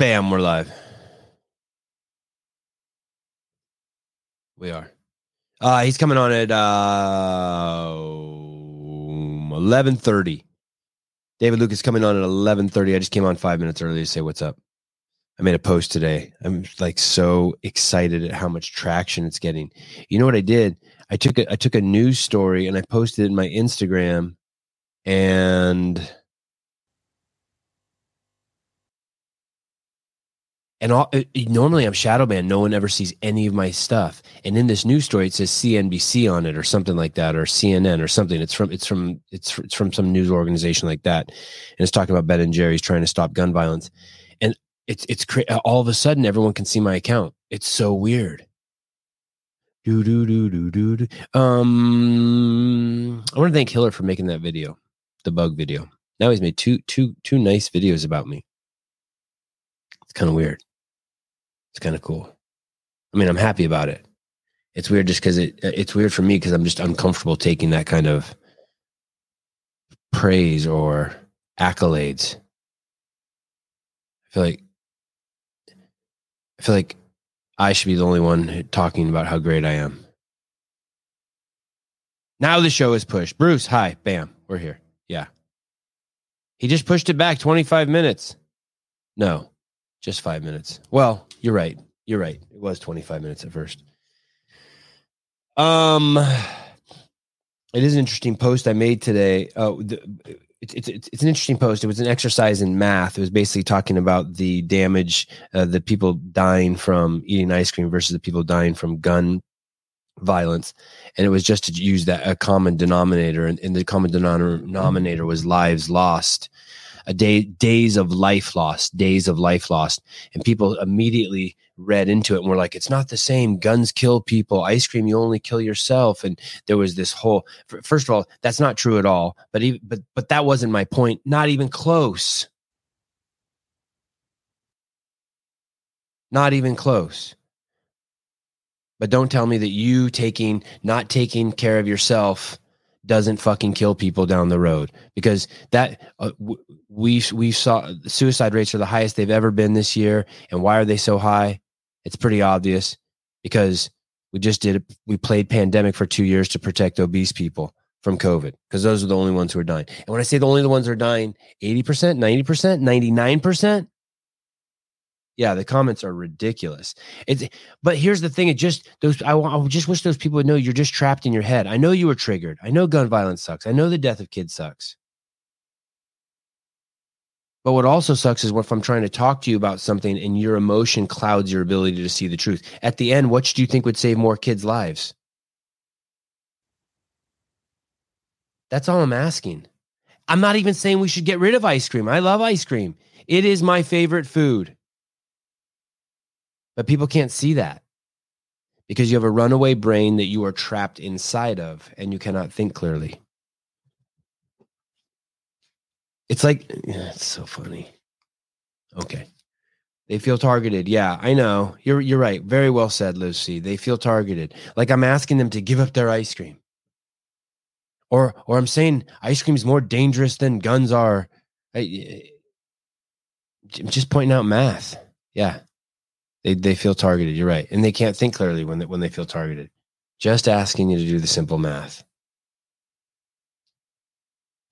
Bam, we're live. We are. Uh, he's coming on at uh, eleven thirty. David Lucas coming on at eleven thirty. I just came on five minutes early to say what's up. I made a post today. I'm like so excited at how much traction it's getting. You know what I did? I took a I took a news story and I posted it in my Instagram, and and all, uh, normally I'm shadow banned. No one ever sees any of my stuff. And in this news story, it says CNBC on it or something like that, or CNN or something. It's from it's from it's it's from some news organization like that, and it's talking about Ben and Jerry's trying to stop gun violence. And it's it's cra- all of a sudden everyone can see my account. It's so weird. Do do do do do. do. Um, I want to thank Hiller for making that video, the bug video. Now he's made two two two nice videos about me. It's kind of weird. Kind of cool. I mean, I'm happy about it. It's weird just because it uh, it's weird for me because I'm just uncomfortable taking that kind of praise or accolades. I feel like I feel like I should be the only one talking about how great I am. Now the show is pushed. Bruce, hi, bam, we're here. Yeah. He just pushed it back 25 minutes. No, just five minutes. Well, you're right. You're right. It was 25 minutes at first. Um, it is an interesting post I made today. Oh, the, it's, it's, it's an interesting post. It was an exercise in math. It was basically talking about the damage, uh, the people dying from eating ice cream versus the people dying from gun violence. And it was just to use that a common denominator, and, and the common denominator was lives lost a day days of life lost days of life lost. And people immediately read into it and were like it's not the same. Guns kill people. Ice cream you only kill yourself. And there was this whole first of all that's not true at all. But even, but but that wasn't my point. Not even close. Not even close. But don't tell me that you taking not taking care of yourself doesn't fucking kill people down the road. Because that uh, we we saw suicide rates are the highest they've ever been this year. And why are they so high? It's pretty obvious. Because we just did we played pandemic for 2 years to protect obese people from covid. Because those are the only ones who are dying. And when i say the only the ones who are dying 80% 90% 99% yeah, the comments are ridiculous. It's but here's the thing: it just those I, I just wish those people would know you're just trapped in your head. I know you were triggered. I know gun violence sucks. I know the death of kids sucks. But what also sucks is if I'm trying to talk to you about something and your emotion clouds your ability to see the truth. At the end, what do you think would save more kids' lives? That's all I'm asking. I'm not even saying we should get rid of ice cream. I love ice cream. It is my favorite food. But people can't see that because you have a runaway brain that you are trapped inside of and you cannot think clearly. It's like, yeah, it's so funny. Okay. They feel targeted. Yeah, I know. You're you're right. Very well said, Lucy. They feel targeted. Like I'm asking them to give up their ice cream. Or or I'm saying ice cream is more dangerous than guns are. I, I'm just pointing out math. Yeah. They they feel targeted. You're right, and they can't think clearly when they, when they feel targeted. Just asking you to do the simple math,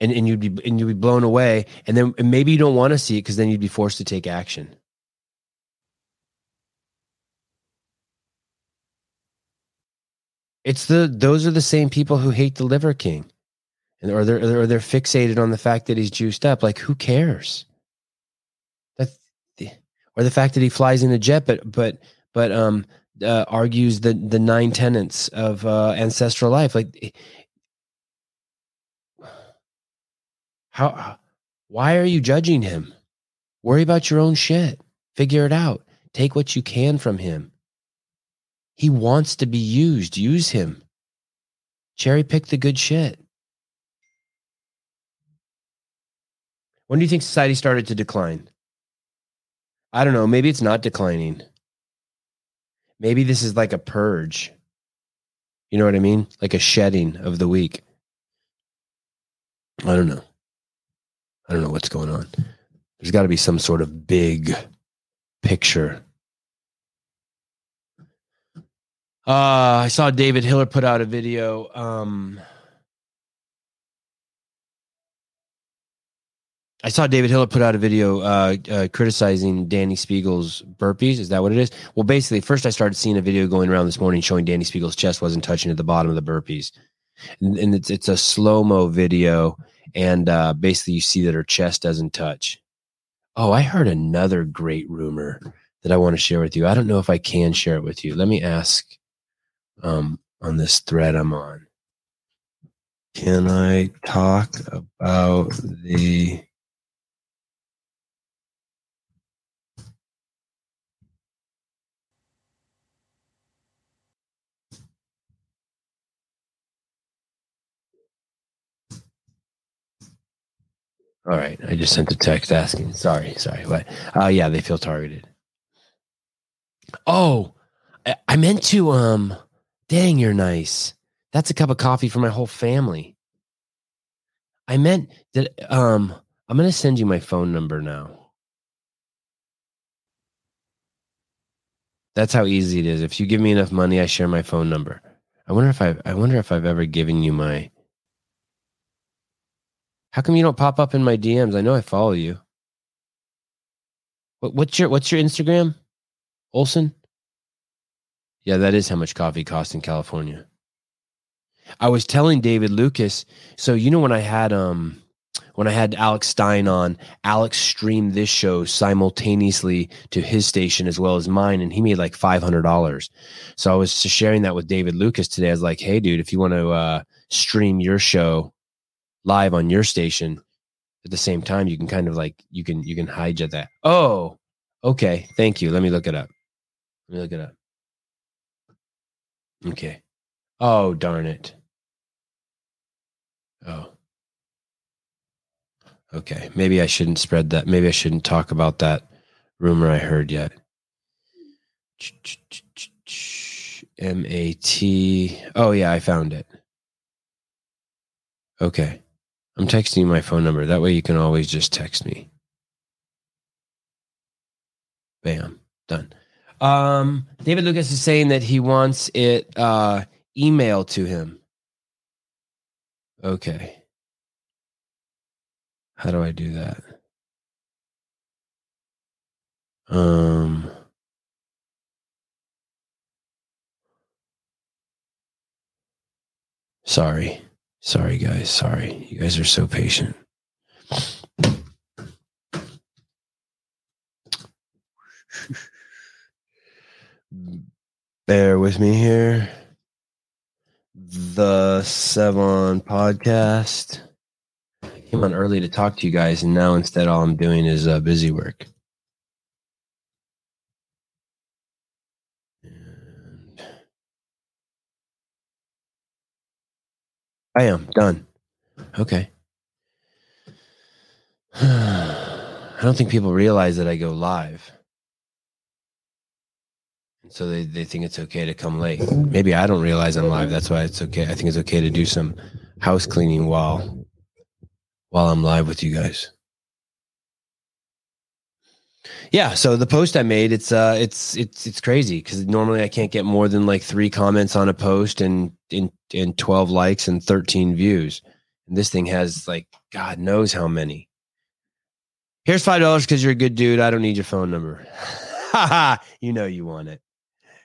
and and you'd be and you'd be blown away, and then and maybe you don't want to see it because then you'd be forced to take action. It's the those are the same people who hate the Liver King, and or they're or they're fixated on the fact that he's juiced up. Like who cares? Or the fact that he flies in a jet, but but but um uh, argues the the nine tenets of uh, ancestral life. Like, how? Why are you judging him? Worry about your own shit. Figure it out. Take what you can from him. He wants to be used. Use him. Cherry pick the good shit. When do you think society started to decline? I don't know. Maybe it's not declining. Maybe this is like a purge. You know what I mean? Like a shedding of the week. I don't know. I don't know what's going on. There's got to be some sort of big picture. Uh, I saw David Hiller put out a video. Um, I saw David Hiller put out a video uh, uh, criticizing Dani Speegle's burpees. Is that what it is? Well, basically, first I started seeing a video going around this morning showing Dani Speegle's chest wasn't touching at the bottom of the burpees, and, and it's it's a slow mo video, and uh, basically you see that her chest doesn't touch. Oh, I heard another great rumor that I want to share with you. I don't know if I can share it with you. Let me ask um, on this thread I'm on. Can I talk about the All right, I just sent a text asking. Sorry, sorry. What? Uh, yeah, they feel targeted. Oh, I, I meant to. Um, dang, you're nice. That's a cup of coffee for my whole family. I meant that. Um, I'm gonna send you my phone number now. That's how easy it is. If you give me enough money, I share my phone number. I wonder if I. I wonder if I've ever given you my how come you don't pop up in my DMs? I know I follow you. What, what's your What's your Instagram, Olson? Yeah, that is how much coffee costs in California. I was telling David Lucas. So you know when I had um when I had Alex Stein on, Alex streamed this show simultaneously to his station as well as mine, and he made like five hundred dollars. So I was sharing that with David Lucas today. I was like, "Hey, dude, if you want to uh, stream your show live on your station at the same time you can kind of like you can you can hijack that. Oh okay thank you let me look it up. Let me look it up. Okay. Oh darn it. Oh. Okay maybe i shouldn't spread that maybe i shouldn't talk about that rumor i heard yet. M-a-t oh yeah i found it. Okay I'm texting you my phone number. That way you can always just text me. Bam, done. Um, David Lucas is saying that he wants it uh, email to him. Okay. How do I do that? Um, sorry. Sorry, guys. Sorry. You guys are so patient. Bear with me here. The Sevan podcast. I came on early to talk to you guys, and now instead, all I'm doing is uh, busy work. I am done. Okay. I don't think people realize that I go live. And so they, they think it's okay to come late. Maybe I don't realize I'm live. That's why it's okay. I think it's okay to do some house cleaning while while I'm live with you guys. Yeah, so the post I made, it's uh it's it's it's crazy because normally I can't get more than like three comments on a post and in in 12 likes and 13 views. And this thing has like God knows how many. Here's five dollars because you're a good dude. I don't need your phone number. you know you want it.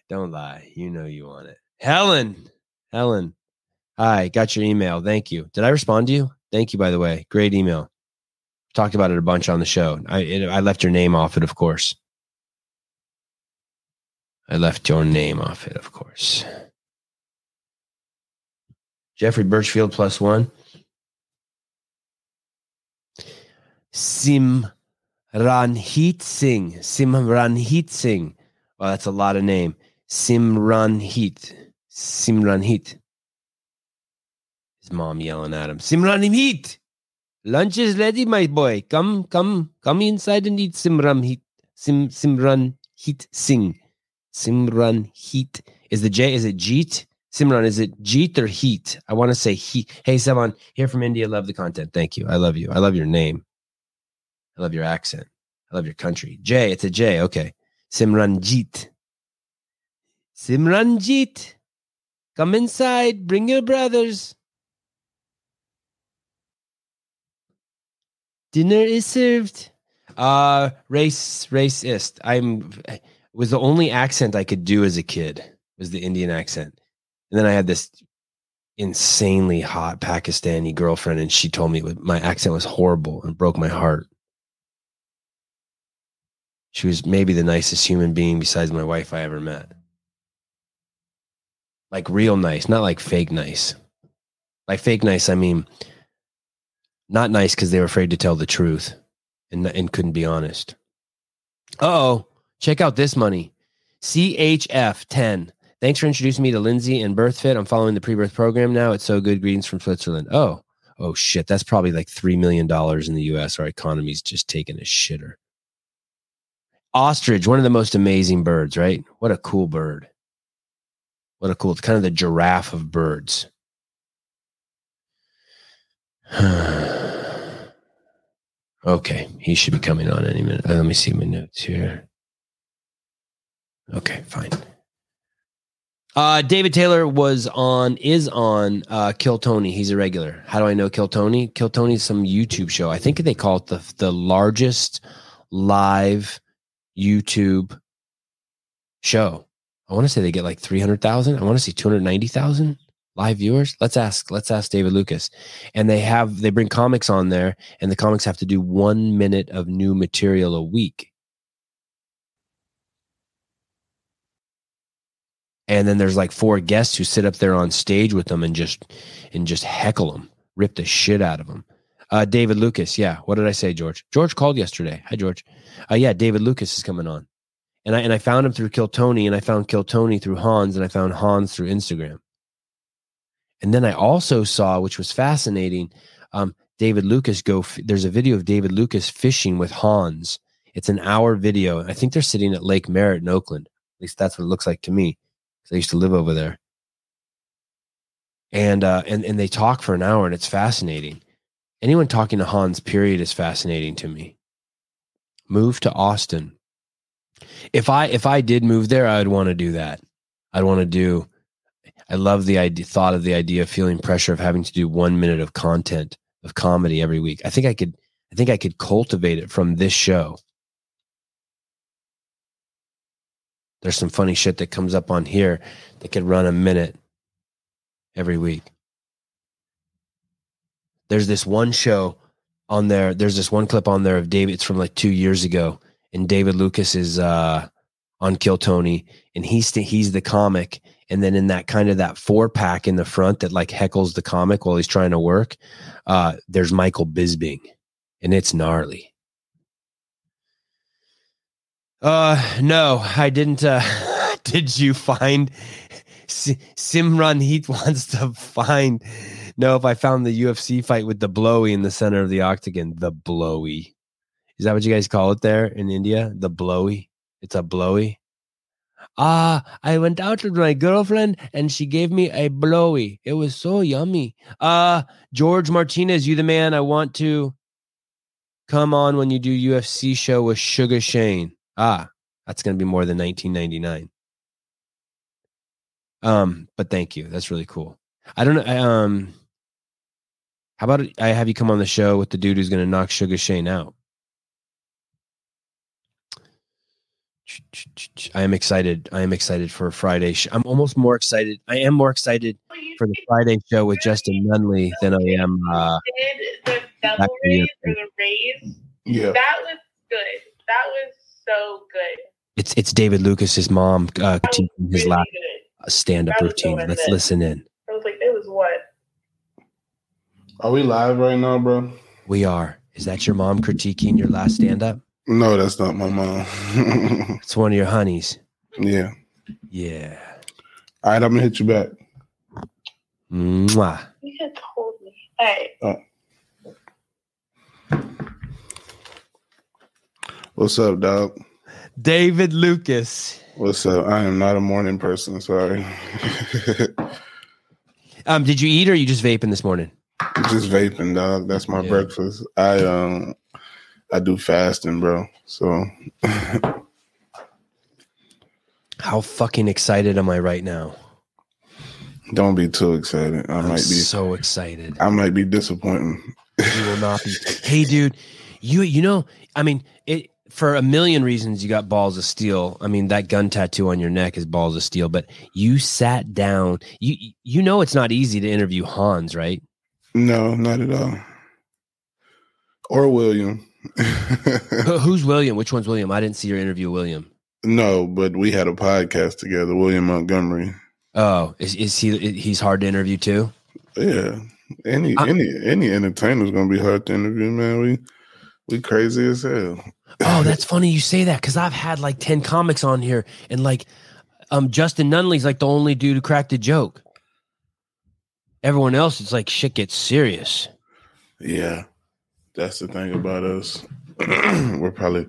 Don't lie. You know you want it. Helen. Helen. Hi, got your email. Thank you. Did I respond to you? Thank you, by the way. Great email talked about it a bunch on the show. I it, I left your name off it, of course. I left your name off it, of course. Jeffrey Birchfield plus one. Simranheet Singh. Simranheet Singh. Well, that's a lot of name. Simranheet. Simranheet. His mom yelling at him. Simran Simranheet. Lunch is ready, my boy. Come, come, come inside and eat Simran Heat. Sim Simran Heat Sing. Simran Heat. Is the J, is it Jeet? Simran, is it Jeet or Heat? I want to say Heat. Hey, Simran, here from India. Love the content. Thank you. I love you. I love your name. I love your accent. I love your country. J, it's a J. Okay. Simranjit. Simranjit, come inside. Bring your brothers. Dinner is served. Uh, race racist. I'm was the only accent I could do as a kid was the Indian accent, and then I had this insanely hot Pakistani girlfriend, and she told me my accent was horrible and broke my heart. She was maybe the nicest human being besides my wife I ever met. Like real nice, not like fake nice. By fake nice, I mean not nice because they were afraid to tell the truth and, and couldn't be honest. oh, check out this money. CHF 10. Thanks for introducing me to Lindsay and BirthFit. I'm following the pre birth program now. It's so good. Greetings from Switzerland. Oh, oh shit. That's probably like $3 million in the US. Our economy's just taking a shitter. Ostrich, one of the most amazing birds, right? What a cool bird. What a cool, it's kind of the giraffe of birds. okay, he should be coming on any minute. Uh, let me see my notes here. Okay, fine. Uh, David Taylor was on, is on uh, Kill Tony. He's a regular. How do I know Kill Tony? Kill Tony's some YouTube show. I think they call it the the largest live YouTube show. I want to say they get like 300,000. I want to see 290,000 live viewers. Let's ask, let's ask David Lucas. And they have, they bring comics on there and the comics have to do one minute of new material a week. And then there's like four guests who sit up there on stage with them and just, and just heckle them, rip the shit out of them. Uh, David Lucas. Yeah. What did I say, George? George called yesterday. Hi, George. Uh, yeah, David Lucas is coming on. And I and I found him through Kill Tony, and I found Kill Tony through Hans, and I found Hans through Instagram. And then I also saw, which was fascinating, um, David Lucas go. There's a video of David Lucas fishing with Hans. It's an hour video. I think they're sitting at Lake Merritt in Oakland. At least that's what it looks like to me, because I used to live over there. And uh, and and they talk for an hour, and it's fascinating. Anyone talking to Hans, period, is fascinating to me. Move to Austin. If I if I did move there, I would want to do that. I'd want to do. I love the idea, thought of the idea of feeling pressure of having to do one minute of content of comedy every week. I think I could. I think I could cultivate it from this show. There's some funny shit that comes up on here that could run a minute every week there's this one show on there. There's this one clip on there of David. It's from like two years ago, and David Lucas is uh, on Kill Tony, and he's he's the comic. And then in that kind of that four pack in the front that like heckles the comic while he's trying to work, uh, there's Michael Bisping and it's gnarly. Uh, no, I didn't. Uh, did you find Simran Heat wants to find no, if I found the UFC fight with the blowy in the center of the octagon, the blowy. Is that what you guys call it there in India? The blowy? It's a blowy. Ah, I went out with my girlfriend and she gave me a blowy. It was so yummy. Uh, George Martinez, you the man. I want to come on when you do UFC show with Sugar Shane. Ah, that's going to be more than 1999. Um, but thank you. That's really cool. I don't know. Um, how about I have you come on the show with the dude who's going to knock Sugar Shane out? I am excited. I am excited for a Friday. Sh- I'm almost more excited. I am more excited for the Friday show with Justin Nunley than I am. Uh, did the double raise or the raise? Yeah, that was good. That was so good. It's it's David Lucas's mom uh, critiquing his last stand up routine. Let's listen in. I was like, it was what are we live right now, bro? We are. Is that your mom critiquing your last stand up? No, that's not my mom. it's one of your honeys. Yeah. Yeah. All right, I'm gonna hit you back. Mwah. You had told me. Hey. Uh, what's up, dog? David Lucas. What's up? I am not a morning person. Sorry. um, did you eat or you just vaping this morning? Just vaping, dog. That's my yeah. breakfast. I um I do fasting, bro. So how fucking excited am I right now? Don't be too excited. I I'm might be so excited. I might be disappointing. You will not be. hey, dude, you you know, I mean, it for a million reasons you got balls of steel. I mean, that gun tattoo on your neck is balls of steel. But you sat down. You you know it's not easy to interview Hans, right? No, not at all. Or William. Who- Who's William? Which one's William? I didn't see your interview, with William. no, but we had a podcast together, William Montgomery. Oh, is, is he? He's hard to interview too. Yeah. Any I- any any entertainer's gonna be hard to interview, man. We we crazy as hell. Oh, that's funny you say that because I've had like ten comics on here, and like, um, Justin Nunley's like the only dude who cracked a joke. Everyone else, it's like shit gets serious. Yeah. That's the thing about us. We're probably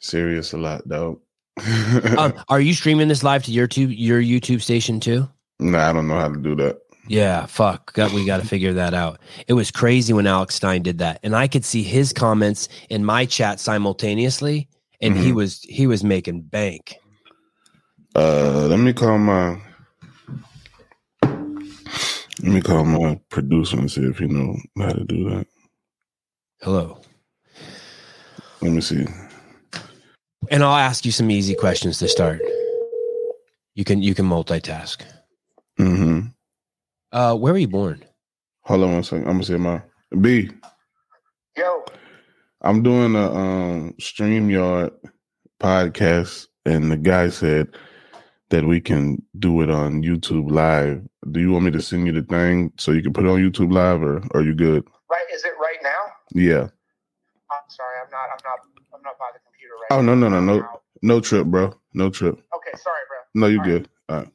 serious a lot, though. Um, are you streaming this live to your tube, your YouTube station too? nah, I don't know how to do that. Yeah, fuck. Got, we got to figure that out. It was crazy when Alex Stein did that, and I could see his comments in my chat simultaneously, and he Mhm. was he was making bank. Uh let me call my let me call my producer and see if he know how to do that. Hello, Let me see. and I'll ask you some easy questions to start. You can you can multitask. hmm Uh, where were you born? Hold on one second. I'm gonna say my B. Yo, I'm doing a um StreamYard podcast, and the guy said that we can do it on YouTube Live. Do you want me to send you the thing so you can put it on YouTube Live, or are you good? right? Is it right now? Yeah. I'm sorry, I'm not. I'm not. I'm not by the computer right Oh now. no no no no no trip, bro. No trip. Okay, sorry, bro. No, you All right. good. All right.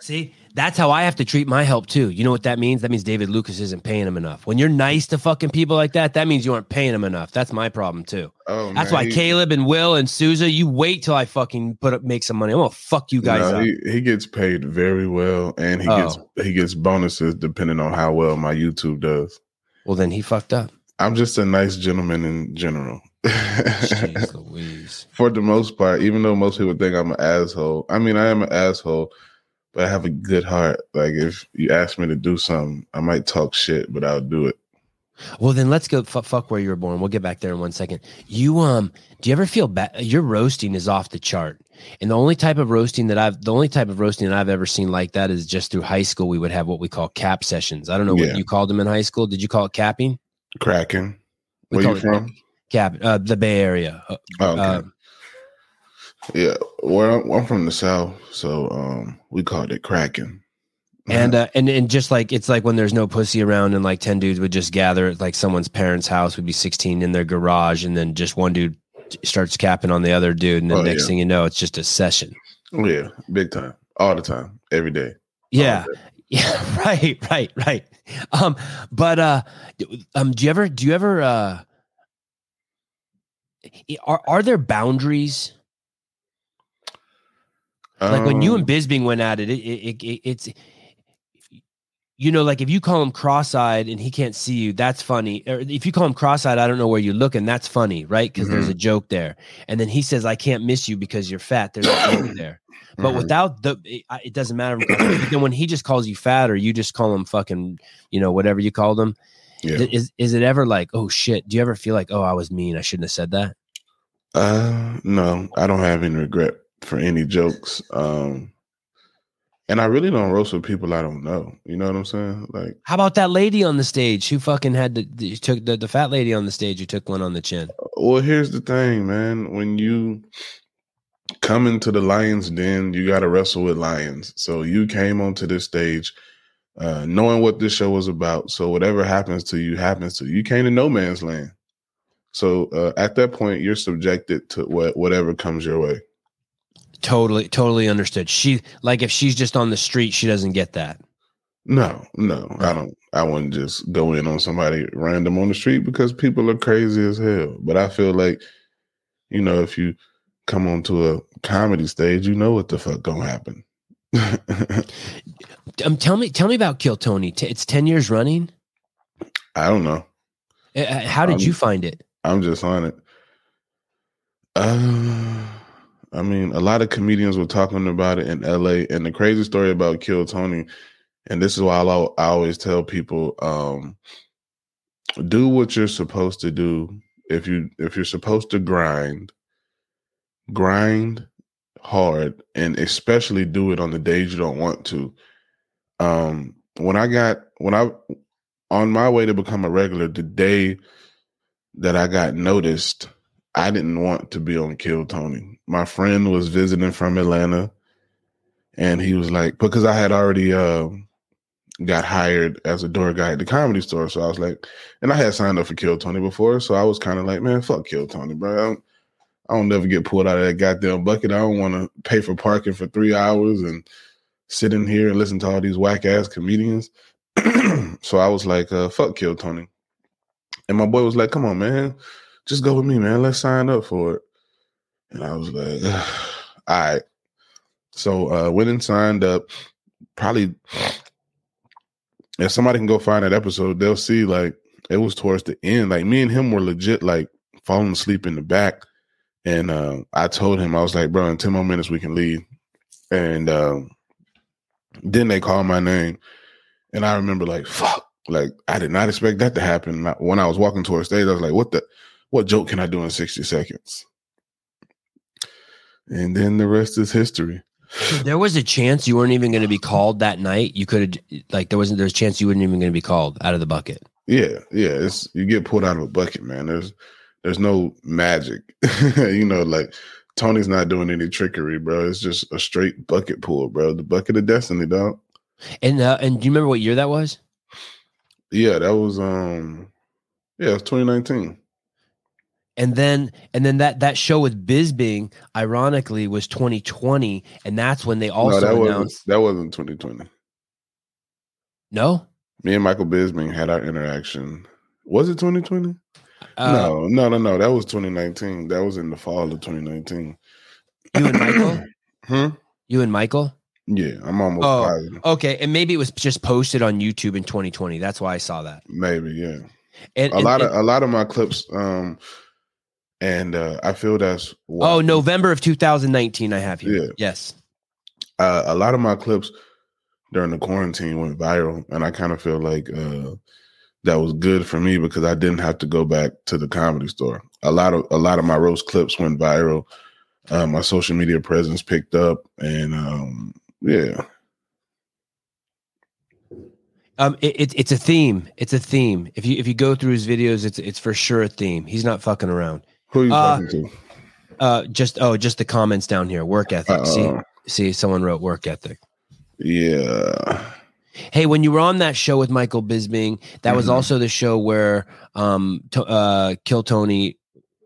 See, that's how I have to treat my help too. You know what that means? That means David Lucas isn't paying him enough. When you're nice to fucking people like that, that means you aren't paying him enough. That's my problem too. Oh, That's man, why he- Caleb and Will and Souza, you wait till I fucking put up make some money. I'm gonna fuck you guys no, up. he, he gets paid very well, and he Oh. gets he gets bonuses depending on how well my YouTube does. well, then he fucked up. I'm just a nice gentleman in general. For the most part, even though most people think I'm an asshole, I mean I am an asshole, but I have a good heart. Like if you ask me to do something, I might talk shit, but I'll do it. Well, then let's go fu- fuck where you were born. We'll get back there in one second. You um, do you ever feel bad? Your roasting is off the chart, and the only type of roasting that I've the only type of roasting that I've ever seen like that is just through high school. We would have what we call cap sessions. I don't know Yeah. what you called them in high school. Did you call it capping? Cracking. We Where you from? Cap, uh, the Bay Area. Uh, Oh, okay. uh, yeah, well, I'm, I'm from the south, so um, we called it cracking. and uh, and and just like it's like when there's no pussy around, and like ten dudes would just gather at like someone's parents' house, would be sixteen in their garage, and then just one dude starts capping on the other dude, and then Oh, next yeah. thing you know, it's just a session. Oh, yeah, big time, all the time, every day. Yeah. Day. Yeah, right, right, right. Um, but uh um do you ever do you ever uh are are there boundaries? Like when you Um, and Bisping went at it, it, it, it it's you know, like if you call him cross-eyed and he can't see you, that's funny. Or if you call him cross-eyed, I don't know where you're looking, that's funny, right? Because there's a joke there. And then he says, "I can't miss you because you're fat." There's a joke there. But mhm. without the, it, it doesn't matter. Then when he just calls you fat, or you just call him fucking, you know, whatever you call them, yeah. is is it ever like, oh shit? Do you ever feel like, oh, I was mean, I shouldn't have said that? Uh, no, I don't have any regret for any jokes. Um, and I really don't roast with people I don't know. You know what I'm saying? Like, How about that lady on the stage who fucking had the, the took the, the fat lady on the stage who took one on the chin? well, here's the thing, man. When you come into the lion's den, you got to wrestle with lions. So you came onto this stage, uh, knowing what this show was about. So whatever happens to you happens to you. You came to no man's land. So uh, at that point, you're subjected to what whatever comes your way. Totally, totally understood. She like if she's just on the street, she doesn't get that. No, no, I don't. I wouldn't just go in on somebody random on the street because people are crazy as hell. But I feel like, you know, if you come onto a comedy stage, you know what the fuck gonna happen. Um, tell me, tell me about Kill Tony. T- it's ten years running. I don't know. Uh, uh, How did Um, you find it? I'm just on it. Uh, I mean, a lot of comedians were talking about it in LA. And the crazy story about Kill Tony, and this is why I, always tell people, um, do what you're supposed to do. If you if you're supposed to grind, grind hard, and especially do it on the days you don't want to. Um, when I got when I on my way to become a regular, the day that I got noticed, I didn't want to be on Kill Tony. My friend was visiting from Atlanta, and he was like, because I had already uh, got hired as a door guy at the comedy store, so I was like, and I had signed up for Kill Tony before, so I was kind of like, man, fuck Kill Tony, bro. I don't, I don't never get pulled out of that goddamn bucket. I don't want to pay for parking for three hours and sit in here and listen to all these whack ass comedians. so I was like, uh, fuck Kill Tony. And my boy was like, come on, man, just go with me, man. Let's sign up for it. And I was like, all right. So uh went and signed up. Probably if somebody can go find that episode, they'll see like it was towards the end. Like me and him were legit like falling asleep in the back. And uh, I told him, I was like, bro, in 10 more minutes we can leave. And um, then they called my name. And I remember like, fuck, like I did not expect that to happen. When I was walking towards stage, I was like, what the, what joke can I do in 60 seconds? And then the rest is history. there was a chance you weren't even going to be called that night. You could have, like, there wasn't, there's a chance you weren't even going to be called out of the bucket. Yeah. Yeah. It's, you get pulled out of a bucket, man. There's, there's no magic. you know, like Tony's not doing any trickery, bro. It's just a straight bucket pull, bro. The bucket of destiny, dog. And uh, and do you remember what year that was? Yeah, that was um yeah, it was 2019. And then and then that that show with Bisping, ironically, was 2020, and that's when they also no, that announced wasn't, that wasn't 2020. No, me and Michael Bisping had our interaction. Was it 2020? Uh, no, no, no, no. That was 2019. That was in the fall of 2019. You and Michael? hmm? You and Michael? Yeah, I'm almost oh, positive. Okay, and maybe it was just posted on YouTube in 2020. That's why I saw that. Maybe, yeah. And, a and, lot and, of a lot of my clips, um, and uh, I feel that's why. oh November of 2019. I have here. Yeah. Yes. Uh, a lot of my clips during the quarantine went viral, and I kind of feel like uh, that was good for me because I didn't have to go back to the comedy store. A lot of a lot of my roast clips went viral. Um, my social media presence picked up, and um, yeah. Um, it, it, it's a theme. It's a theme. If you if you go through his videos, it's it's for sure a theme. He's not fucking around. Who are you uh, talking to? Uh, just oh, just the comments down here. Work ethic. Uh, see, see, someone wrote work ethic. Yeah. Hey, when you were on that show with Michael Bisping, that mm-hmm. was also the show where um, to, uh, Kill Tony,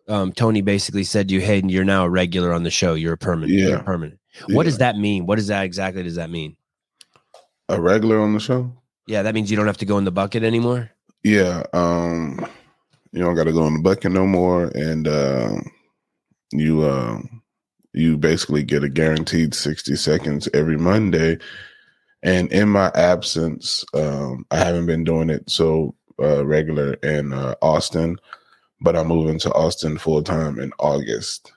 um, Tony basically said to you, "Hey, you're now a regular on the show. You're a permanent. Yeah, you're permanent." What yeah. does that mean? What does that exactly does that mean? A regular on the show? Yeah, that means you don't have to go in the bucket anymore. Yeah, um, you don't got to go in the bucket no more, and uh, you uh, you basically get a guaranteed sixty seconds every Monday and in my absence, um, I haven't been doing it so uh, regular in uh, Austin, but I'm moving to Austin full time in August.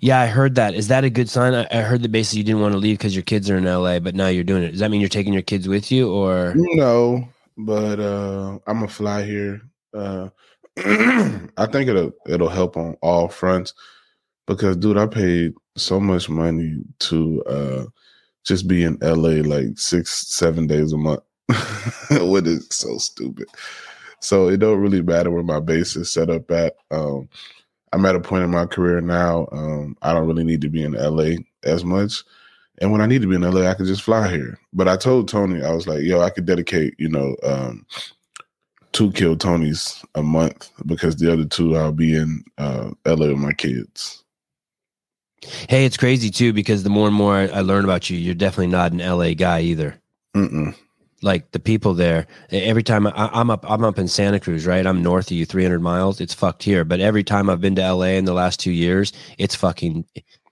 Yeah, I heard that. Is that a good sign? I, heard that basically you didn't want to leave because your kids are in LA, but now you're doing it. Does that mean you're taking your kids with you, or no? But uh, I'm gonna fly here. Uh, I think it'll it'll help on all fronts because, dude, I paid so much money to uh, just be in LA like six, seven days a month. what is so stupid. So it don't really matter where my base is set up at. Um, I'm at a point in my career now. Um, I don't really need to be in LA as much. And when I need to be in LA, I can just fly here. But I told Tony, I was like, yo, I could dedicate, you know, um, two kill Tonys a month because the other two I'll be in uh, LA with my kids. Hey, it's crazy too because the more and more I learn about you, you're definitely not an LA guy either. Mm-mm. Like the people there, every time I, am up, I'm up in Santa Cruz, right? I'm north of you, 300 miles. It's fucked here, but every time I've been to LA in the last two years, it's fucking,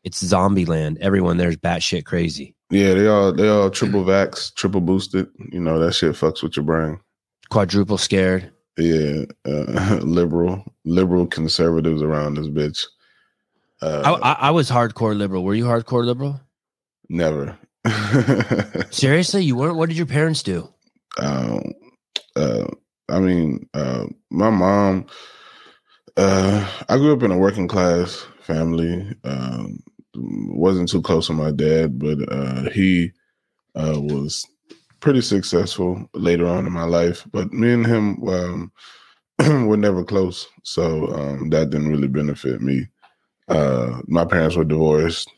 it's zombie land. Everyone there's batshit crazy. Yeah, they all they all triple vax, triple boosted. You know that shit fucks with your brain. Quadruple scared. Yeah, uh, liberal, liberal conservatives around this bitch. Uh, I, I was hardcore liberal. Were you hardcore liberal? Never. Seriously, you weren't. What did your parents do? Um, uh, I mean, uh, my mom. Uh, I grew up in a working class family. Um, wasn't too close to my dad, but uh, he uh, was pretty successful later on in my life. But me and him um, were never close, so um, that didn't really benefit me. Uh, my parents were divorced.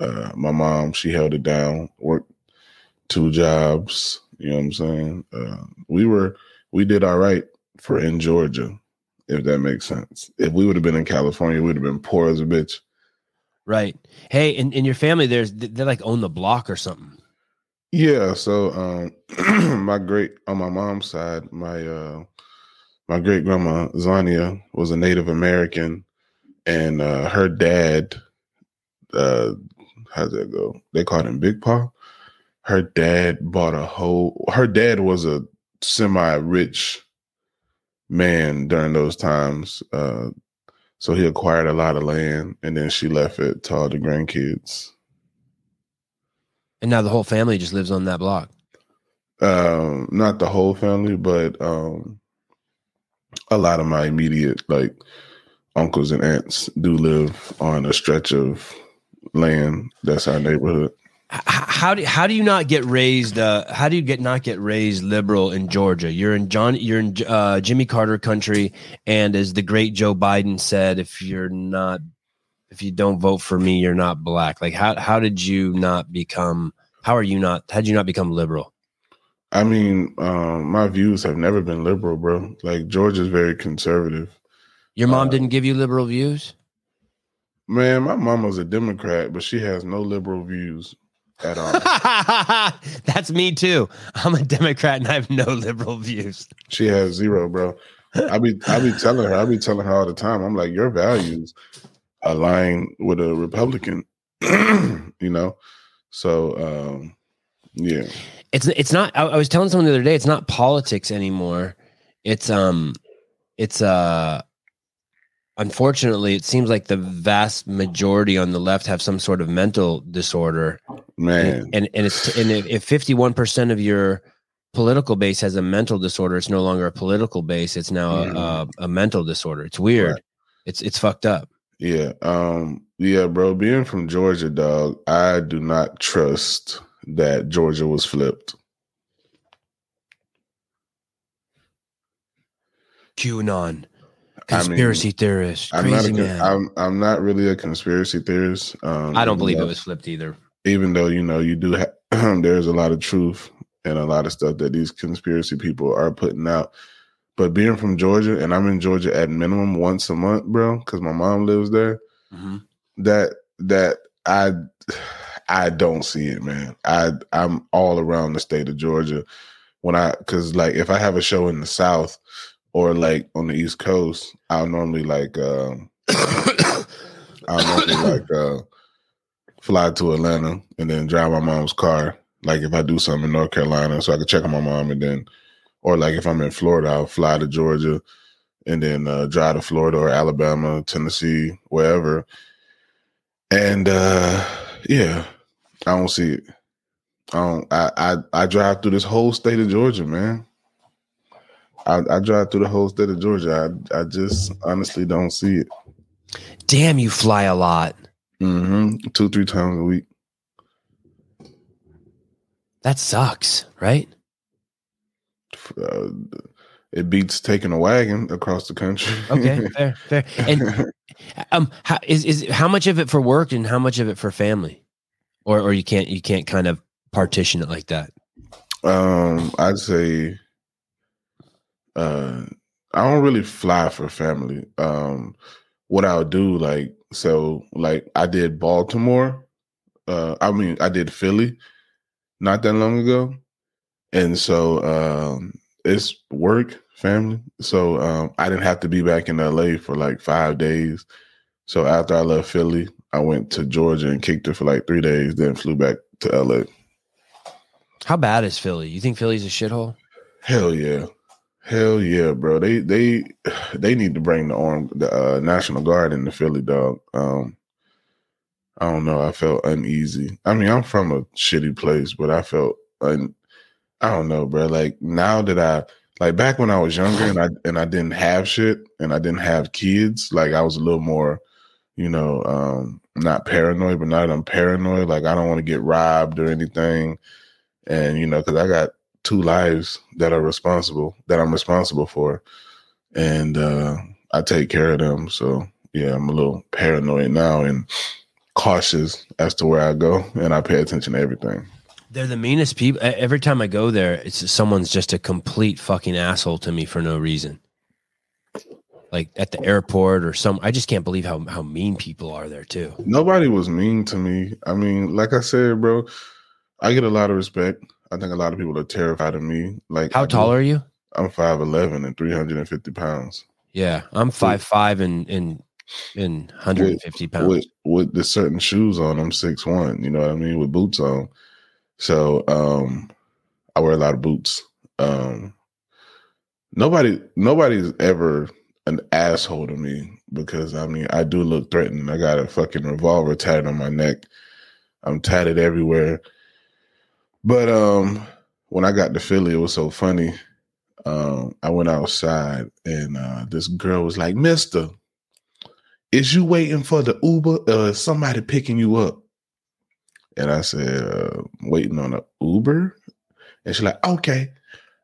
Uh, my mom, she held it down, worked two jobs. You know what I'm saying? Uh, we were we did all right for in Georgia, if that makes sense. If we would have been in California, we'd have been poor as a bitch. Right. Hey, in, in your family, there's they like own the block or something. Yeah. So um my great on my mom's side, my uh my great grandma Zania was a Native American, and uh her dad, uh, how's that go? They called him Big Paw. Her dad bought a whole. Her dad was a semi-rich man during those times. Uh, so he acquired a lot of land, and then she left it to all the grandkids. And now the whole family just lives on that block. Um, not the whole family, but um, a lot of my immediate like uncles and aunts do live on a stretch of land that's our neighborhood how do how do you not get raised? Uh, how do you get not get raised liberal in Georgia? You're in John. You're in uh, Jimmy Carter country, and as the great Joe Biden said, if you're not, if you don't vote for me, you're not black. Like how how did you not become? How are you not? How did you not become liberal? I mean, um, my views have never been liberal, bro. Like Georgia's very conservative. Your mom uh, didn't give you liberal views. Man, my mom was a Democrat, but she has no liberal views at all. That's me too. I'm a Democrat and I have no liberal views. She has zero, bro. I be I be telling her, I be telling her all the time. I'm like, your values align with a Republican, you know. So um yeah. It's it's not I, I was telling someone the other day, it's not politics anymore. It's um it's uh unfortunately, it seems like the vast majority on the left have some sort of mental disorder. Man, and and, and it's and if fifty one percent of your political base has a mental disorder, it's no longer a political base; it's now a, a, mental disorder. It's weird. Right. It's it's fucked up. Yeah, um, yeah, bro. Being from Georgia, dog, I do not trust that Georgia was flipped. QAnon. Conspiracy I mean, theorist, I'm crazy not a, man. I'm I'm not really a conspiracy theorist. Um, I don't believe know, it was flipped either. Even though you know you do have, there's a lot of truth and a lot of stuff that these conspiracy people are putting out. But being from Georgia, and I'm in Georgia at minimum once a month, bro, because my mom lives there. Mm-hmm. That that I I don't see it, man. I I'm all around the state of Georgia when I because like if I have a show in the South or like on the East Coast, I'll normally like uh, I'll normally like uh, fly to Atlanta and then drive my mom's car. Like if I do something in North Carolina, so I can check on my mom, and then, or like if I'm in Florida, I'll fly to Georgia, and then uh, drive to Florida or Alabama, Tennessee, wherever. And uh, yeah, I don't see it. I don't. I, I I drive through this whole state of Georgia, man. I, I drive through the whole state of Georgia. I, I just honestly don't see it. Damn, you fly a lot. Mm-hmm. Two, three times a week. That sucks, right? Uh, it beats taking a wagon across the country. okay, fair, fair. And um, how is is how much of it for work and how much of it for family, or or you can't you can't kind of partition it like that. Um, I'd say uh I don't really fly for family. Um what I'll do like so like I did Baltimore. Uh I mean I did Philly not that long ago. And so um it's work, family. So um I didn't have to be back in LA for like 5 days. So after I left Philly, I went to Georgia and kicked it for like 3 days then flew back to LA. How bad is Philly? You think Philly's a shithole? Hell yeah. Hell yeah, bro. They they they need to bring the arm the uh, National Guard in the Philly dog. Um I don't know. I felt uneasy. I mean, I'm from a shitty place, but I felt un, I don't know, bro. Like now that I like back when I was younger and I and I didn't have shit and I didn't have kids, like I was a little more, you know, um, not paranoid, but that I'm paranoid, like I don't want to get robbed or anything. And you know, because I got two lives that are responsible that I'm responsible for, and uh, I take care of them. So yeah, I'm a little paranoid now and cautious as to where I go, and I pay attention to everything. They're the meanest people. Every time I go there, it's someone's just a complete fucking asshole to me for no reason. Like at the airport or some, I just can't believe how how mean people are there too. Nobody was mean to me. I mean, like I said, bro, I get a lot of respect. I think a lot of people are terrified of me. Like, how tall are you? I'm five eleven and three hundred and fifty pounds. Yeah, I'm five five and and and 150 pounds. With, with the certain shoes on, I'm six one. You know what I mean? With boots on. So um, I wear a lot of boots. Um, nobody, nobody's ever an asshole to me because I mean I do look threatening. I got a fucking revolver tatted on my neck. I'm tatted everywhere. But um, when I got to Philly, it was so funny. Um, I went outside and uh, this girl was like, "Mister, is you waiting for the Uber? Uh, somebody picking you up?" And I said, uh, waiting on an Uber. And she's like, okay,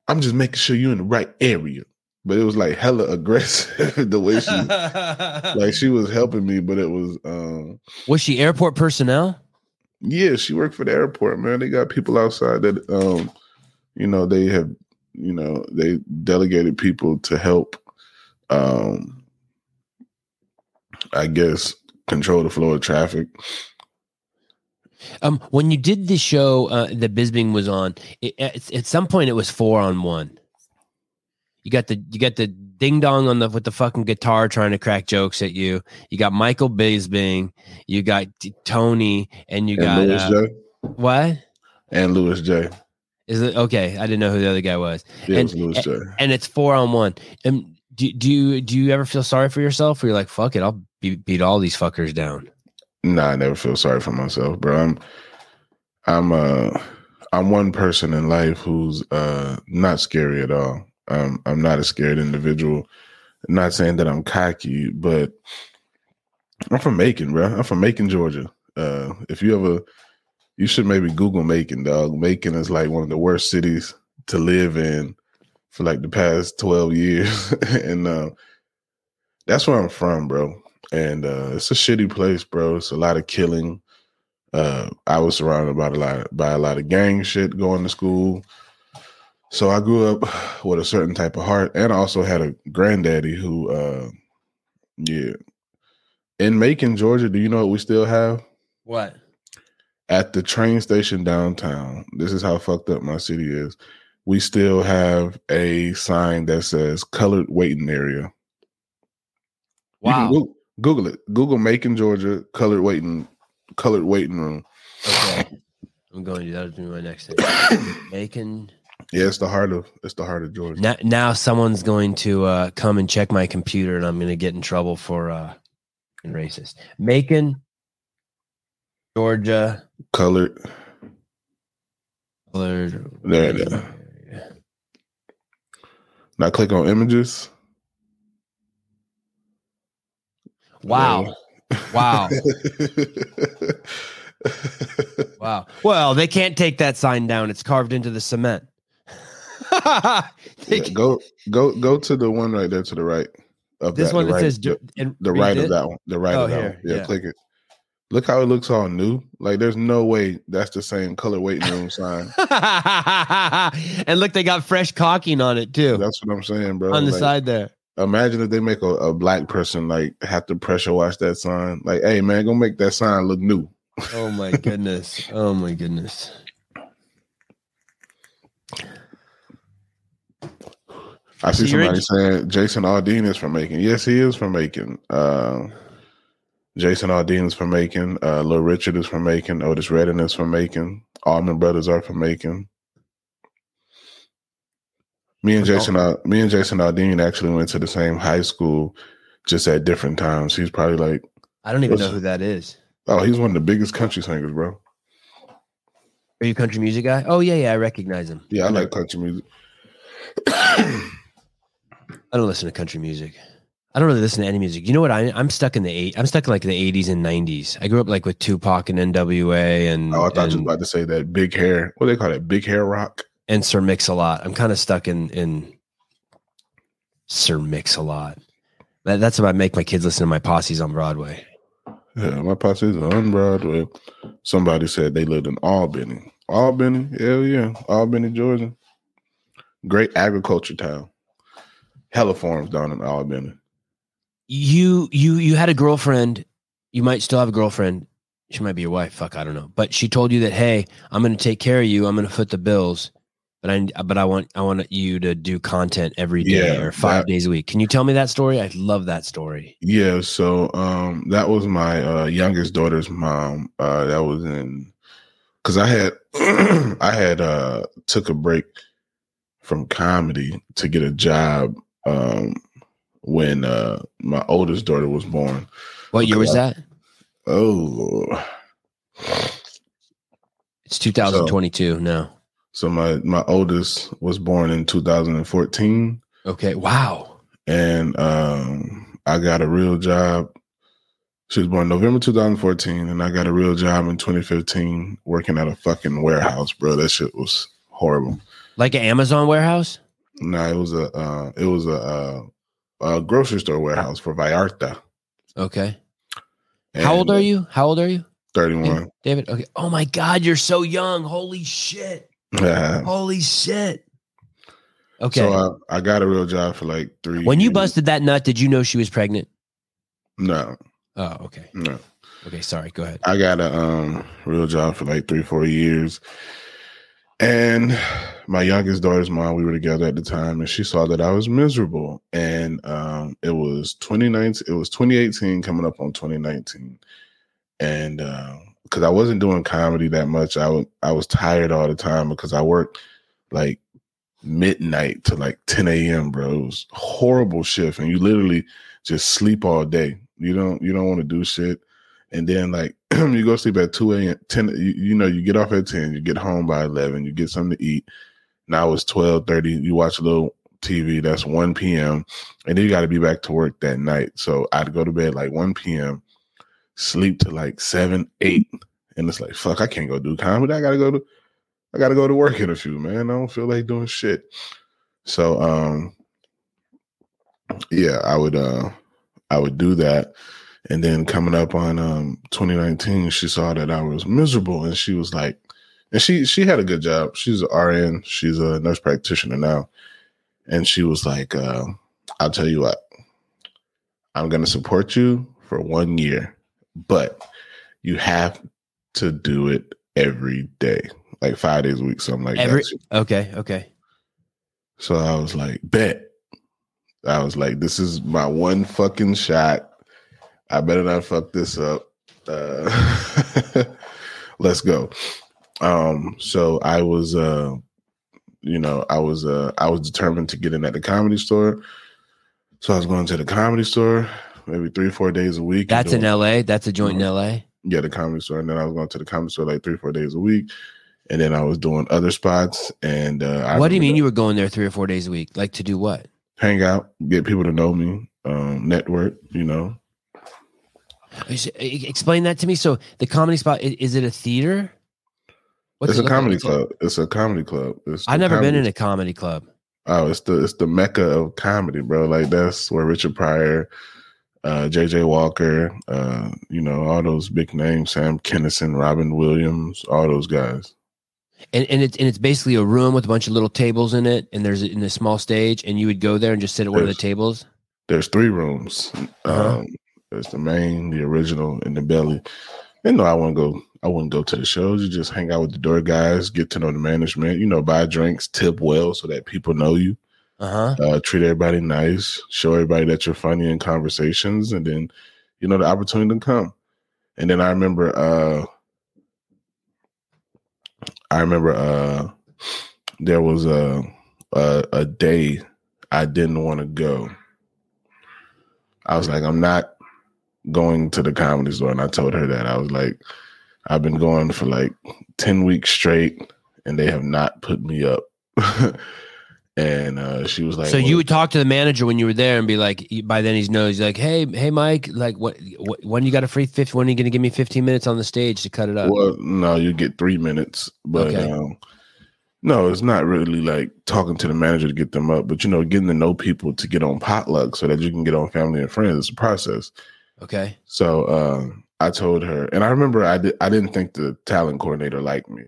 I'm just making sure you're in the right area. But it was like hella aggressive the way she like she was helping me, but it was um Was she airport personnel? Yeah, she worked for the airport, man. They got people outside that um, you know, they have, you know, they delegated people to help um I guess control the flow of traffic. Um, when you did the show uh, that Bisping was on, it, at, at, some point it was four on one. You got the you got the ding dong on the with the fucking guitar trying to crack jokes at you. You got Michael Bisping, you got Tony, and you and got uh, what? And Louis J. Is it okay? I didn't know who the other guy was. Yeah, and, it was Louis J. And it's four on one. And do, do you do you ever feel sorry for yourself? Or you're like, fuck it, I'll beat, beat all these fuckers down. Nah, I never feel sorry for myself, bro. I'm I'm uh I'm one person in life who's uh not scary at all. Um I'm not a scared individual. not saying that I'm cocky, but I'm from Macon, bro. I'm from Macon, Georgia. Uh if you ever you should maybe Google Macon, dog. Macon is like one of the worst cities to live in for like the past 12 years. and uh, that's where I'm from, bro and uh, it's a shitty place, bro. It's a lot of killing. Uh, I was surrounded by a lot by a lot of gang shit going to school. So I grew up with a certain type of heart, and I also had a granddaddy who, uh, yeah, in Macon, Georgia. Do you know what we still have? What? At the train station downtown. This is how fucked up my city is. We still have a sign that says "colored waiting area." Wow. Google it. Google Macon, Georgia, colored waiting, colored waiting room. Okay. I'm going to do that. my next thing. Macon. Yeah, it's the heart of it's the heart of Georgia. Now, now someone's going to uh, come and check my computer, and I'm going to get in trouble for uh, racist. Macon, Georgia, colored, colored. There, there. Now click on images. Wow. Wow. wow. Well, they can't take that sign down. It's carved into the cement. yeah, go go go to the one right there to the right of this that, one that right, says the, the right of that one. The right oh, of that here, one. Yeah, yeah, click it. Look how it looks all new. Like there's no way that's the same color waiting room sign. and look, they got fresh caulking on it too. That's what I'm saying, bro. On the like, side there. Imagine if they make a, a black person like have to pressure wash that sign. Like, hey man, go make that sign look new. oh my goodness. Oh my goodness. I see so somebody saying Jason Aldean is from Macon. Yes, he is from Macon. Uh, Jason Aldean is from Macon. Uh, Little Richard is from Macon. Otis Redding is from Macon. Allman Brothers are from Macon. Me and Jason, uh, me and Jason Aldean actually went to the same high school, just at different times. He's probably like, I don't even know who that is. Oh, he's one of the biggest country singers, bro. Are you a country music guy? Oh yeah, yeah, I recognize him. Yeah, I like country music. I don't listen to country music. I don't really listen to any music. You know what? I, I'm stuck in the eight. I'm stuck in like the 80s and 90s. I grew up like with Tupac and NWA and. Oh, I thought and, you were about to say that big hair. What do they call it? Big hair rock. And Sir Mix a lot. I'm kind of stuck in in Sir Mix a lot. That, that's what I make my kids listen to my posses on Broadway. Yeah, my posse's on Broadway. Somebody said they lived in Albany. Albany, hell yeah, Albany, Georgia. Great agriculture town. Hella farms down in Albany. You you you had a girlfriend. You might still have a girlfriend. She might be your wife. Fuck, I don't know. But she told you that, hey, I'm going to take care of you. I'm going to foot the bills. But I but I want I want you to do content every day Yeah, or five that- days a week. Can you tell me that story? I love that story. Yeah, so um that was my uh youngest daughter's mom. Uh that was in cuz I had I had uh took a break from comedy to get a job um when uh my oldest daughter was born. What year was that? Oh. It's 2022 now. So my my oldest was born in 2014 Okay. Wow. and um I got a real job. She was born November 2014 and I got a real job in 2015 working at a fucking warehouse, bro. That shit was horrible. Like an Amazon warehouse? No, it was a uh it was a uh a grocery store warehouse for Vallarta. Okay. How old are you? How old are you? 31. David? Okay. Oh my God, you're so young. Holy shit. Yeah. Holy shit. Okay. So I, I got a real job for like three. when you years. busted that nut, did you know she was pregnant? No, Oh, okay. no. Okay. Sorry. Go ahead. I got a um real job for like three, four years. And my youngest daughter's mom, we were together at the time, and she saw that I was miserable. And um it was 2019, it was 2018 coming up on 2019. And because I wasn't doing comedy that much, I was I was tired all the time because I worked like midnight to like 10 a.m. bro. It was horrible shift. And you literally just sleep all day. You don't you don't want to do shit and then like you go sleep at 2 a.m 10 you, you know you get off at 10 you get home by 11 you get something to eat now it's 12:30. you watch a little tv that's 1 p.m and then you got to be back to work that night so i'd go to bed like 1 p.m sleep to like 7 8 and it's like fuck i can't go do comedy. I gotta go to i gotta go to work in a few man. I don't feel like doing shit. So um yeah i would uh i would do that. And then coming up on um 2019, she saw that I was miserable. And she was like, and she she had a good job. She's an RN, she's a nurse practitioner now. And she was like, uh, I'll tell you what, I'm gonna support you for one year, but you have to do it every day, like five days a week, something like Every that. okay, okay. So I was like, bet. I was like, this is my one fucking shot. I better not fuck this up. Uh, let's go. Um, so I was, uh, you know, I was, uh, I was determined to get in at the comedy store. So I was going to the comedy store maybe three, four days a week. That's in LA. That's a joint in LA. yeah, the comedy store. And then I was going to the comedy store like three, four days a week. And then I was doing other spots. And uh, I What do you mean you were going there three or four days a week? Like to do what? hang out, get people to know me, um, network, you know. Explain that to me. So the comedy spot is it a theater? What's it's it a look like? comedy club. It's a comedy club. It's I've never been in a comedy club. Oh, it's the it's the mecca of comedy, bro. Like that's where Richard Pryor, uh, J.J. Walker, uh, you know, all those big names, Sam Kinison, Robin Williams, all those guys. And and it's and it's basically a room with a bunch of little tables in it, and there's in a small stage, and you would go there and just sit at one of the tables. There's three rooms. Uh-huh. Um, there's the main, the original, and the belly. And no, I wouldn't go. I wouldn't go to the shows. You just hang out with the door guys, get to know the management. You know, buy drinks, tip well, so that people know you. Uh huh. uh, treat everybody nice, show everybody that you're funny in conversations, and then you know the opportunity to come. And then I remember, uh, I remember uh, there was a, a a day I didn't want to go. I was like, I'm not going to the comedy store, and I told her that I was like, I've been going for like ten weeks straight, and they have not put me up. and uh, she was like, "So well, you would talk to the manager when you were there and be like, by then he's knows, he's like, hey, hey, Mike, like, what, what when you got a free fifty? When are you going to give me fifteen minutes on the stage to cut it up? Well, no, you get three minutes, but okay. um, no, it's not really like talking to the manager to get them up, but you know, getting to know people to get on potluck so that you can get on family and friends. It's a process. Okay. So um, I told her, and I remember I did. I didn't think the talent coordinator liked me,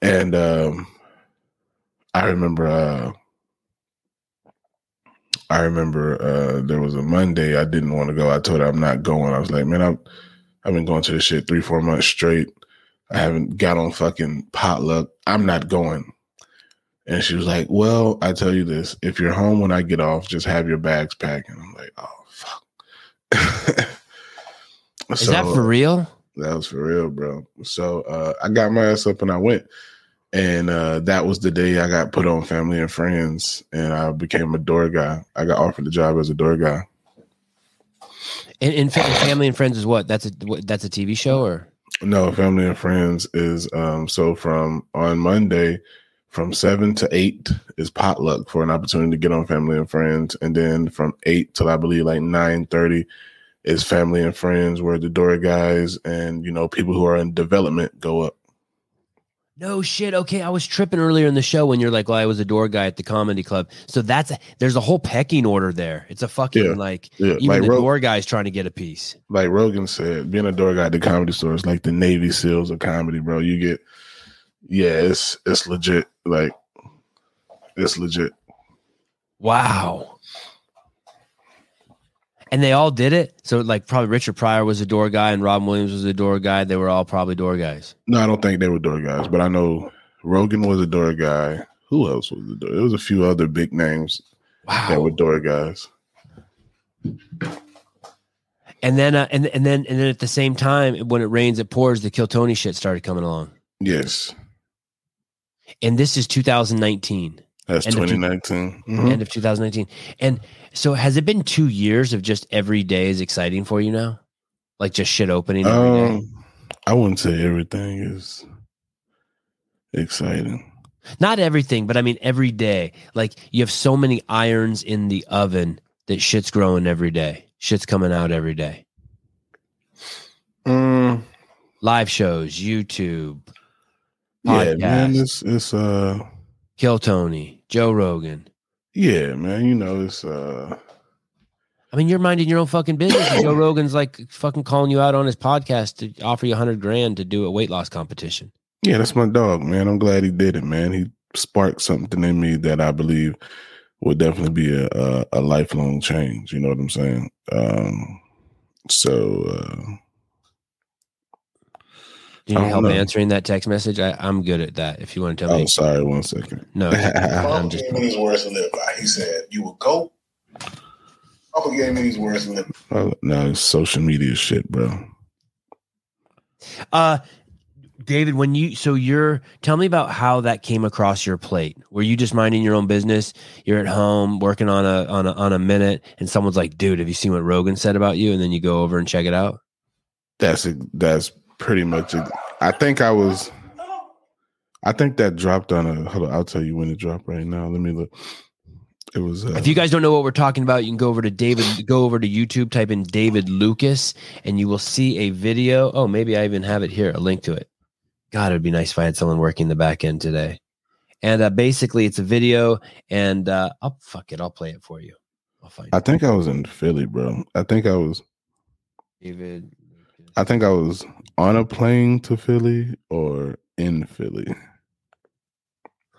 and um, I remember. Uh, I remember uh, there was a Monday I didn't want to go. I told her I'm not going. I was like, man, I've I've been going to this shit three, four months straight. I haven't got on fucking potluck. I'm not going. And she was like, Well, I tell you this, if you're home when I get off, just have your bags packed. And I'm like, Oh fuck. Is that for real? That was for real, bro. So uh, I got my ass up and I went. And uh, that was the day I got put on Family and Friends and I became a door guy. I got offered the job as a door guy. And, and Family and Friends is what? That's a that's a TV show or? No, Family and Friends is um so from on Monday from seven to eight is potluck for an opportunity to get on Family and Friends, and then from eight till I believe like nine thirty is Family and Friends, where the door guys and you know people who are in development go up. No shit. Okay, I was tripping earlier in the show when you're like, "Well, I was a door guy at the comedy club." So that's a, there's a whole pecking order there. It's a fucking yeah, like yeah. even like the Rog- door guy's trying to get a piece. Like Rogan said, being a door guy at the comedy store is like the Navy SEALs of comedy, bro. You get, yeah, it's it's legit. Like, it's legit. Wow and they all did it. So like probably Richard Pryor was a door guy and Rob Williams was a door guy. They were all probably door guys. No, I don't think they were door guys, but I know Rogan was a door guy. Who else was the door? There was a few other big names wow. that were door guys. And then, uh, and and then, and then at the same time, when it rains, it pours. The Kill Tony shit started coming along. Yes. And this is 2019. That's end 2019. Of, mm-hmm. End of 2019. And so has it been two years of just every day is exciting for you now? Like just shit opening every um, day? I wouldn't say everything is exciting. Not everything, but I mean every day. Like you have so many irons in the oven that shit's growing every day. Shit's coming out every day. Um, Live shows, YouTube. Yeah, man, it's it's uh Kill Tony, Joe Rogan. Yeah, man. You know, it's uh I mean, you're minding your own fucking business. Joe Rogan's like fucking calling you out on his podcast to offer you a hundred grand to do a weight loss competition. Yeah, that's my dog, man. I'm glad he did it, man. He sparked something in me that I believe would definitely be a, a, a lifelong change. You know what I'm saying? Um, so uh, do you need help know. answering that text message? I, am good at that. If you want to tell me I'm sorry, one second. No, I'm just. Gave me these words to live by. He said, "You will go." Uncle gave me these words to live. Oh, no, it's social media shit, bro. Uh, David, when you so you're tell me about how that came across your plate. Were you just minding your own business? You're at home working on a on a on a minute, and someone's like, "Dude, have you seen what Rogan said about you?" And then you go over and check it out. That's a, that's pretty much it. I think I was. I think that dropped on a. Hold on, I'll tell you when it dropped right now. Let me look. It was. Uh, if you guys don't know what we're talking about, you can go over to David. Go over to YouTube, type in David Lucas, and you will see a video. Oh, maybe I even have it here. A link to it. God, it'd be nice if I had someone working the back end today. And uh, basically, it's a video, and uh, I'll fuck it. I'll play it for you. I'll find. I think I was in Philly, bro. I think I was. David. I think I was on a plane to Philly or in Philly.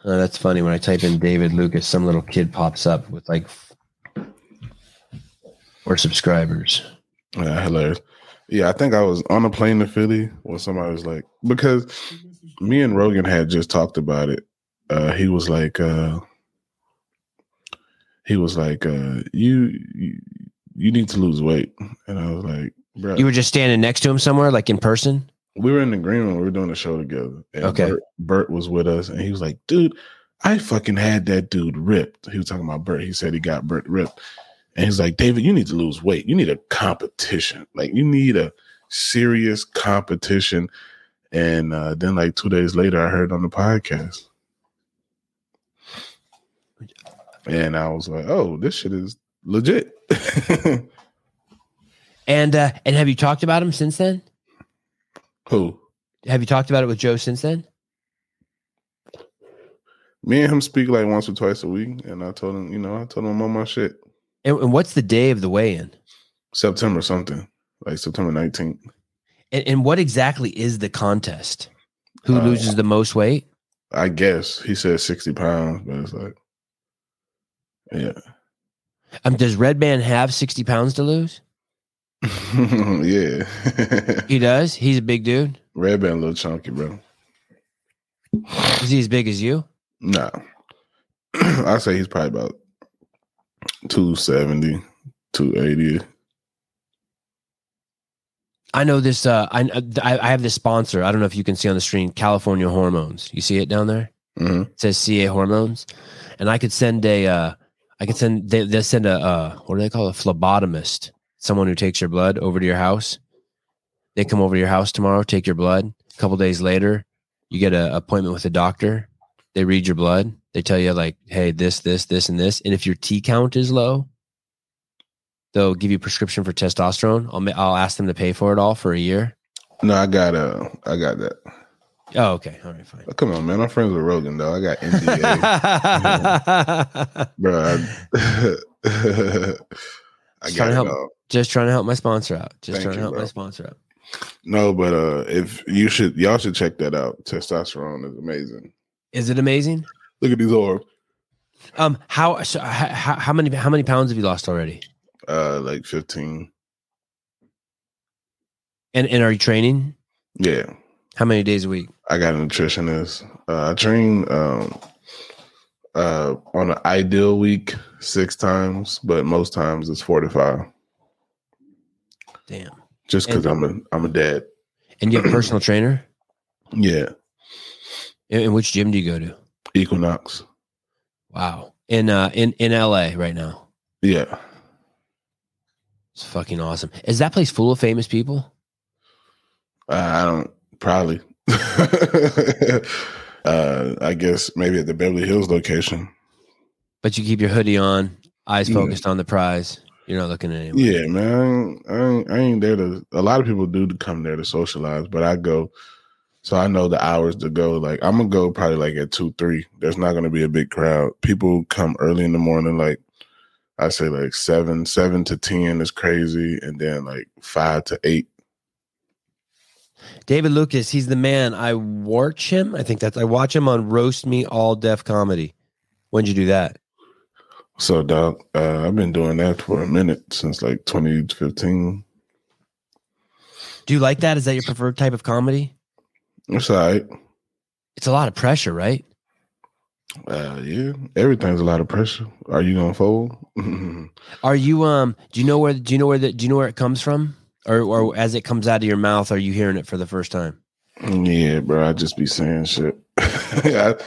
Oh, that's funny. When I type in David Lucas, some little kid pops up with like four subscribers. Yeah, hilarious. Yeah, I think I was on a plane to Philly when somebody was like, because me and Rogan had just talked about it. Uh, he was like, uh, he was like, uh, you, you, you need to lose weight, and I was like, bro, you were just standing next to him somewhere, like in person we were in the green room. We were doing a show together. And okay. Bert, Bert, was with us, and he was like, "Dude, I fucking had that dude ripped." He was talking about Bert. He said he got Bert ripped, And he's like, David, you need to lose weight. You need a competition. Like you need a serious competition. And uh, then like two days later, I heard on the podcast. And I was like, oh, this shit is legit. and uh and have you talked about him since then? Who? Have you talked about it with Joe since then? Me and him speak like once or twice a week, and I told him, you know, I told him all my shit. And, and what's the day of the weigh-in? September something, like September nineteenth. And, and, what exactly is the contest? Who uh, loses the most weight? I guess he said sixty pounds, but it's like, yeah. Um, does Redban have sixty pounds to lose? yeah, he does. He's a big dude. Redban a little chunky, bro. Is he as big as you? No. I say he's probably about 270, 280. I know this. Uh, I I have this sponsor. I don't know if you can see on the screen. California Hormones. You see it down there. Mm-hmm. It says CA Hormones, and I could send a. Uh, I could send. They they send a. Uh, what do they call a phlebotomist? Someone who takes your blood over to your house. They come over to your house tomorrow, take your blood. A couple days later, you get an appointment with a doctor they read your blood. They tell you like, hey, this, this, this, and this. And if your T count is low, they'll give you a prescription for testosterone. I'll I'll ask them to pay for it all for a year. No, I got uh, I got that. Oh, okay. All right, fine. Oh, come on, man. I'm friends with Rogan, though. I got NDA. Bro, I, I trying to help. Just trying to help my sponsor out. Just Thank trying you, to help bro. my sponsor out. No, but uh if you should, y'all should check that out. Testosterone is amazing. Is it amazing? Look at these arms. Um, how so? How, how many how many pounds have you lost already? Uh, like fifteen. And and are you training? Yeah. How many days a week? I got a nutritionist. Uh, I train um uh on an ideal week six times, but most times it's four to five. Damn. Just because I'm a I'm a dad. And you have a personal trainer? Yeah. And which gym do you go to? Equinox. Wow. In uh in in LA right now. Yeah. It's fucking awesome. Is that place full of famous people? Uh, I don't probably. uh I guess maybe at the Beverly Hills location. But you keep your hoodie on, eyes focused yeah. on the prize. You're not looking at anyone. Yeah, man. I ain't, I ain't, there to. A lot of people do come there to socialize, but I go so I know the hours to go. Like I'm gonna go probably like at two, three. There's not gonna be a big crowd. People come early in the morning, like I say like seven, seven to ten is crazy, and then like five to eight. David Lucas, he's the man. I watch him. I think that's I watch him on Roast Me All Def Comedy. When'd you do that? So, Doc, uh, I've been doing that for a minute since like 2015. Do you like that? Is that your preferred type of comedy? It's all right. It's a lot of pressure, right? Uh, yeah, everything's a lot of pressure. Are you gonna fold? are you um? Do you know where? Do you know where the? Do you know where it comes from? Or or as it comes out of your mouth, are you hearing it for the first time? Yeah, bro. I just be saying shit, but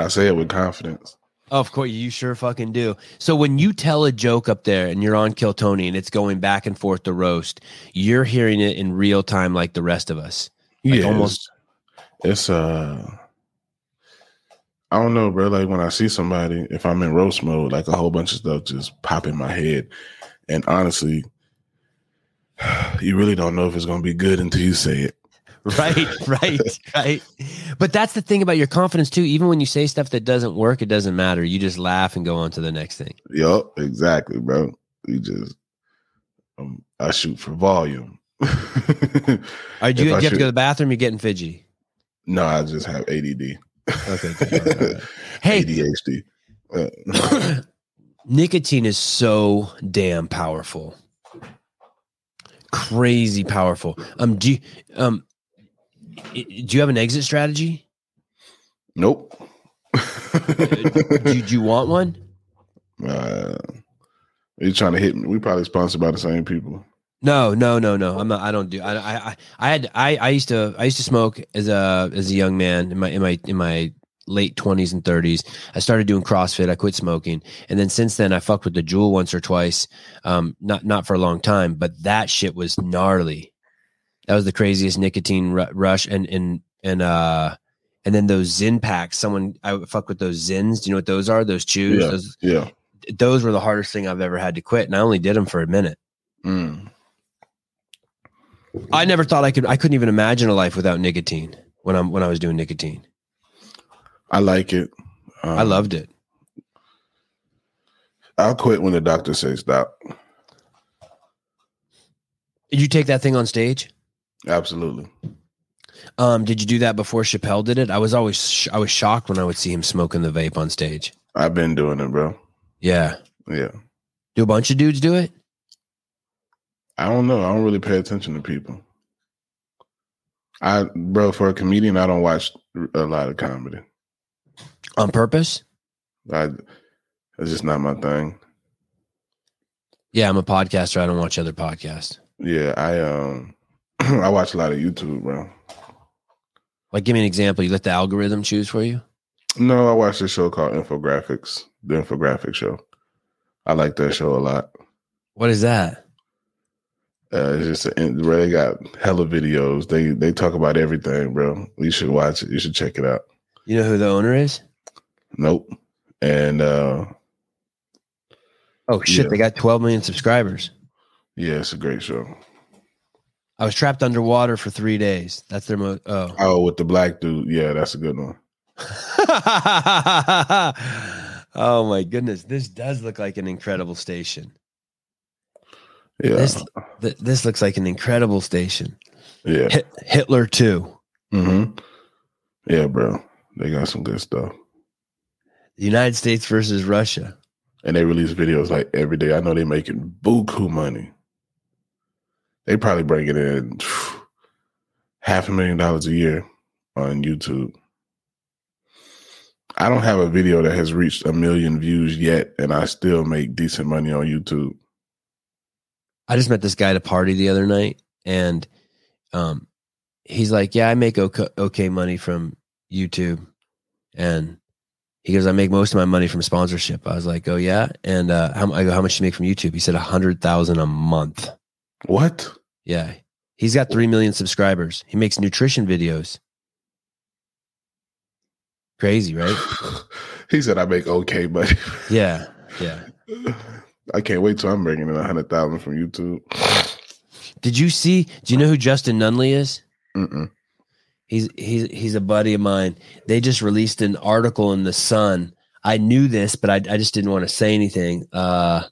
I say it with confidence. Of course, you sure fucking do. So when you tell a joke up there and you're on Kill Tony and it's going back and forth to roast, you're hearing it in real time like the rest of us. Like yeah, almost. It's, it's uh, I don't know, bro. Like when I see somebody, if I'm in roast mode, like a whole bunch of stuff just pop in my head, and honestly, you really don't know if it's gonna be good until you say it. right, right, right. But that's the thing about your confidence too. Even when you say stuff that doesn't work, it doesn't matter. You just laugh and go on to the next thing. Yep, exactly, bro. You just, um, I shoot for volume. Are you, do you have should, to go to the bathroom? You're getting fidgety. No, I just have ADD. Okay. hey, ADHD. Uh, nicotine is so damn powerful. Crazy powerful. Um, do you, um, do you have an exit strategy? Nope. do, you want one? Uh, you trying to hit me? We probably sponsored by the same people. No, no, no, no. I'm not. I don't do. I, I, I had. I, I used to. I used to smoke as a as a young man in my in my in my late 20s and 30s. I started doing CrossFit. I quit smoking. And then since then, I fucked with the Juul once or twice. Um, not, not for a long time, but that shit was gnarly. That was the craziest nicotine r- rush. And, and, and, uh, and then those Zyn packs, someone I would fuck with those Zyns. Do you know what those are? Those chews. Yeah. Those, Yeah. those were the hardest thing I've ever had to quit. And I only did them for a minute. Mm. I never thought I could. I couldn't even imagine a life without nicotine when I'm when I was doing nicotine. I like it. Um, I loved it. I'll quit when the doctor says stop. Did you take that thing on stage? Absolutely. Um, did you do that before Chappelle did it? I was always sh- I was shocked when I would see him smoking the vape on stage. I've been doing it, bro. Yeah, Yeah. do a bunch of dudes do it? I don't know. I don't really pay attention to people. I, bro, for a comedian, I don't watch a lot of comedy. on purpose? I, it's just not my thing. Yeah, I'm a podcaster. I don't watch other podcasts. Yeah, I um, I watch a lot of YouTube, bro. Like, give me an example. You let the algorithm choose for you. No, I watch this show called Infographics, the Infographic Show. I like that show a lot. What is that? Uh, it's just a, bro, they got hella videos. They they talk about everything, bro. You should watch it. You should check it out. You know who the owner is? Nope. And uh Oh shit! Yeah. They got 12 million subscribers. yeah, it's a great show. I was trapped underwater for three days. That's their mo. Oh. Oh, with the black dude. Yeah, that's a good one. oh my goodness! This does look like an incredible station. Yeah. This th- this looks like an incredible station. yeah. Hit- Hitler too. Mm-hmm. Yeah, bro. They got some good stuff. The United States versus Russia. And they release videos like every day. I know they're making buku money. They probably it in half a million dollars a year on YouTube. I don't have a video that has reached a million views yet, and I still make decent money on YouTube. I just met this guy at a party the other night, and um, he's like, "Yeah, I make okay, okay money from YouTube," and he goes, "I make most of my money from sponsorship." I was like, "Oh yeah," and uh, how, I go, "How much do you make from YouTube?" He said, "A hundred thousand a month." What? Yeah, he's got three million subscribers. He makes nutrition videos. Crazy, right? he said I make okay money. Yeah, yeah. I can't wait till I'm bringing in a hundred thousand from YouTube. Did you see? Do you know who Justin Nunley is? Mm-mm. He's he's he's a buddy of mine. They just released an article in the Sun. I knew this, but I, I just didn't want to say anything uh,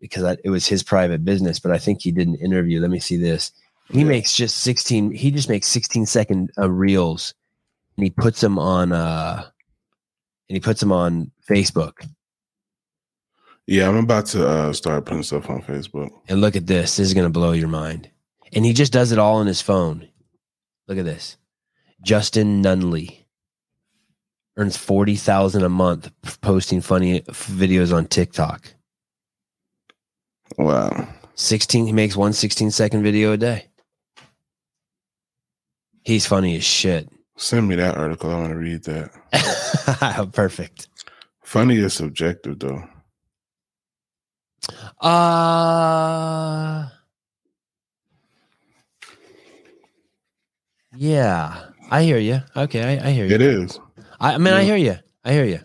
because I, it was his private business. But I think he did an interview. Let me see this. He Yeah. makes just sixteen. He just makes sixteen second uh, reels, and he puts them on. uh And he puts them on Facebook. Yeah, I'm about to uh, start putting stuff on Facebook. And look at this. This is going to blow your mind. And he just does it all on his phone. Look at this. Justin Nunley earns 40,000 a month posting funny f- videos on TikTok. Wow. 16 he makes one 16 second video a day. He's funny as shit. Send me that article. I want to read that. Perfect. Funny is subjective, though. Uh Yeah, I hear you. Okay, I, I hear you. It is. I, I mean, I hear you. I hear you.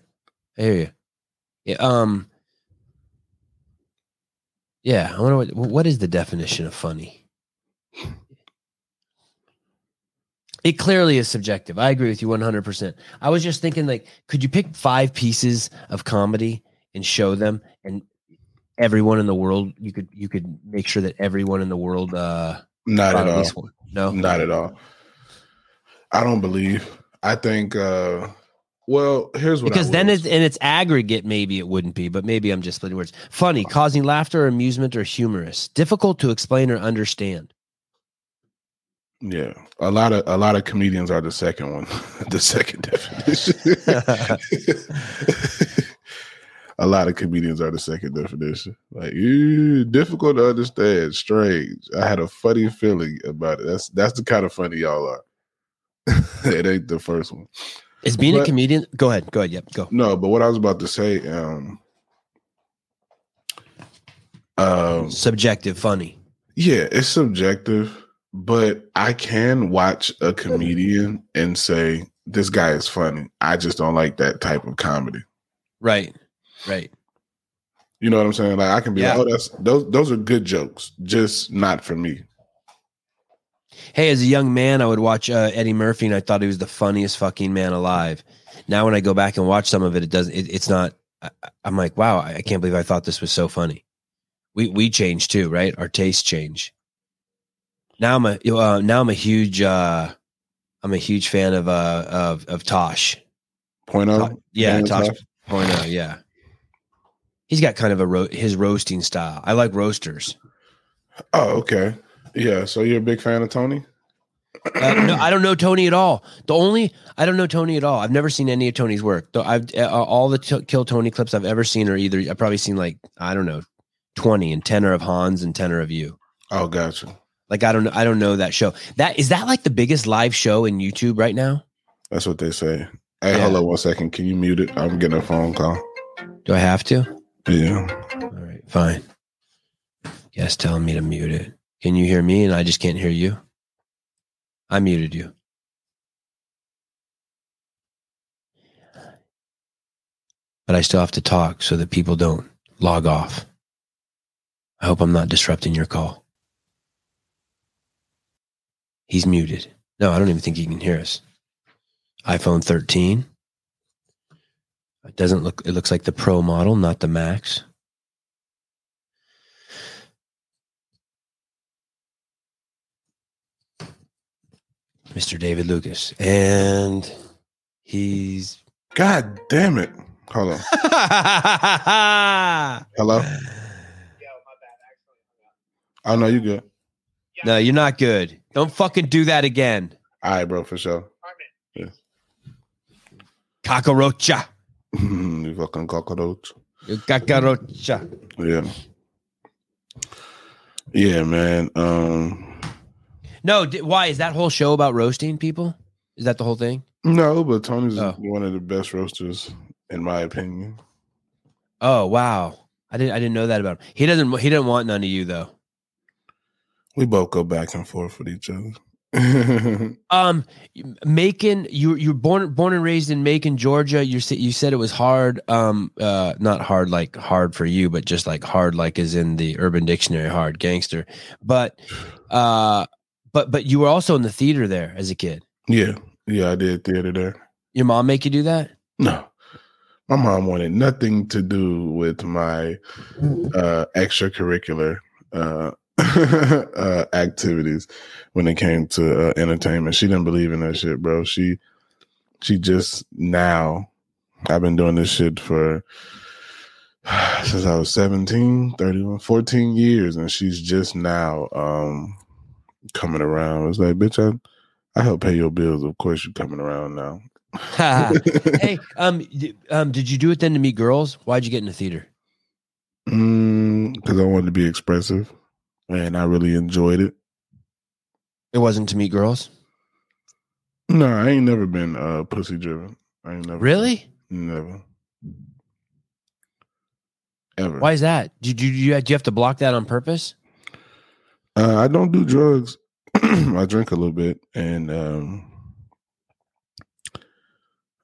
I hear you. Yeah. Um. Yeah. I wonder what what is the definition of funny. It clearly is subjective. I agree with you one hundred percent. I was just thinking, like, could you pick five pieces of comedy and show them, and everyone in the world, you could you could make sure that everyone in the world, uh, Not at all. No, Not at all. I don't believe. I think. uh Well, here's what. I because then it's in its aggregate maybe it wouldn't be but maybe i'm just splitting words funny causing laughter or amusement or humorous difficult to explain or understand Yeah, a lot of a lot of comedians are the second one, the second definition. a lot of comedians are the second definition. Like, ew, difficult to understand, strange. I had a funny feeling about it. That's that's the kind of funny y'all are. it ain't the first one. Is being a comedian? Go ahead. Go ahead. Yep. Go. No, but what I was about to say, um, um, Subjective, funny. yeah, it's subjective, but I can watch a comedian and say this guy is funny. I just don't like that type of comedy. Right. Right. You know what I'm saying? Like I can be Yeah. like, oh, that's those those are good jokes, just not for me. Hey, as a young man, I would watch uh, Eddie Murphy, and I thought he was the funniest fucking man alive. Now, when I go back and watch some of it, it doesn't. It, it's not. I, I'm like, wow, I can't believe I thought this was so funny. We we change too, right? Our tastes change. Now I'm a uh, now I'm a huge uh, I'm a huge fan of uh of of Tosh. Point To- yeah, Tosh Tosh. Point oh, yeah. He's got kind of a ro- his roasting style. I like roasters. Oh, okay. Yeah. So you're a big fan of Tony? Uh, no, I don't know Tony at all. The only I don't know Tony at all. I've never seen any of Tony's work. Though I've uh, all the t- Kill Tony clips I've ever seen are either I've probably seen like I don't know twenty and ten are of Hans and ten are of you. Oh, gotcha. Like I don't know I don't know that show. That is that like the biggest live show in YouTube right now. That's what they say. Hey, Yeah. hold on one second. Can you mute it? I'm getting a phone call. Do I have to? Yeah. All right, fine. Yes, telling me to mute it. Can you hear me and I just can't hear you? I muted you. But I still have to talk so that people don't log off. I hope I'm not disrupting your call. He's muted. No, I don't even think he can hear us. iPhone 13. It doesn't look, it looks like the Pro model, not the Max. Mr. David Lucas. And he's. God damn it. Hold on. Hello? Yo, my bad. Actually, Oh no, you good. no, you're not good. Don't fucking do that again. All right, bro, for sure. Yeah. Cockroacha. you fucking cockroach. You Cockroacha. Yeah. Yeah, man. Um No, why? Is that whole show about roasting people? Is that the whole thing? no, but Tony's Oh. one of the best roasters, in my opinion. Oh, wow. I didn't I didn't know that about him. He doesn't he doesn't want none of you though. We both go back and forth with each other. Um, Macon, you you're born born and raised in Macon, Georgia. You said you said it was hard. Um, uh, not hard like hard for you, but just like hard like is in the Urban Dictionary, hard gangster. But, uh, but but you were also in the theater there as a kid. yeah, yeah, I did theater there. Your mom make you do that? No. My mom wanted nothing to do with my uh extracurricular uh uh activities when it came to uh, entertainment. She didn't believe in that shit, bro. She she just now I've been doing this shit for since I was 17, 31, 14 years and she's just now um coming around. It's like, bitch, I I help pay your bills. Of course you're coming around now. hey, um, um, did you do it then to meet girls? Why'd you get in the theater? because Mm, I wanted to be expressive, and I really enjoyed it. It wasn't to meet girls. No, I ain't never been uh pussy driven. I ain't never Really? never ever. Why is that? Did you, do you do you have to block that on purpose? Uh, I don't do drugs. I drink a little bit, and um,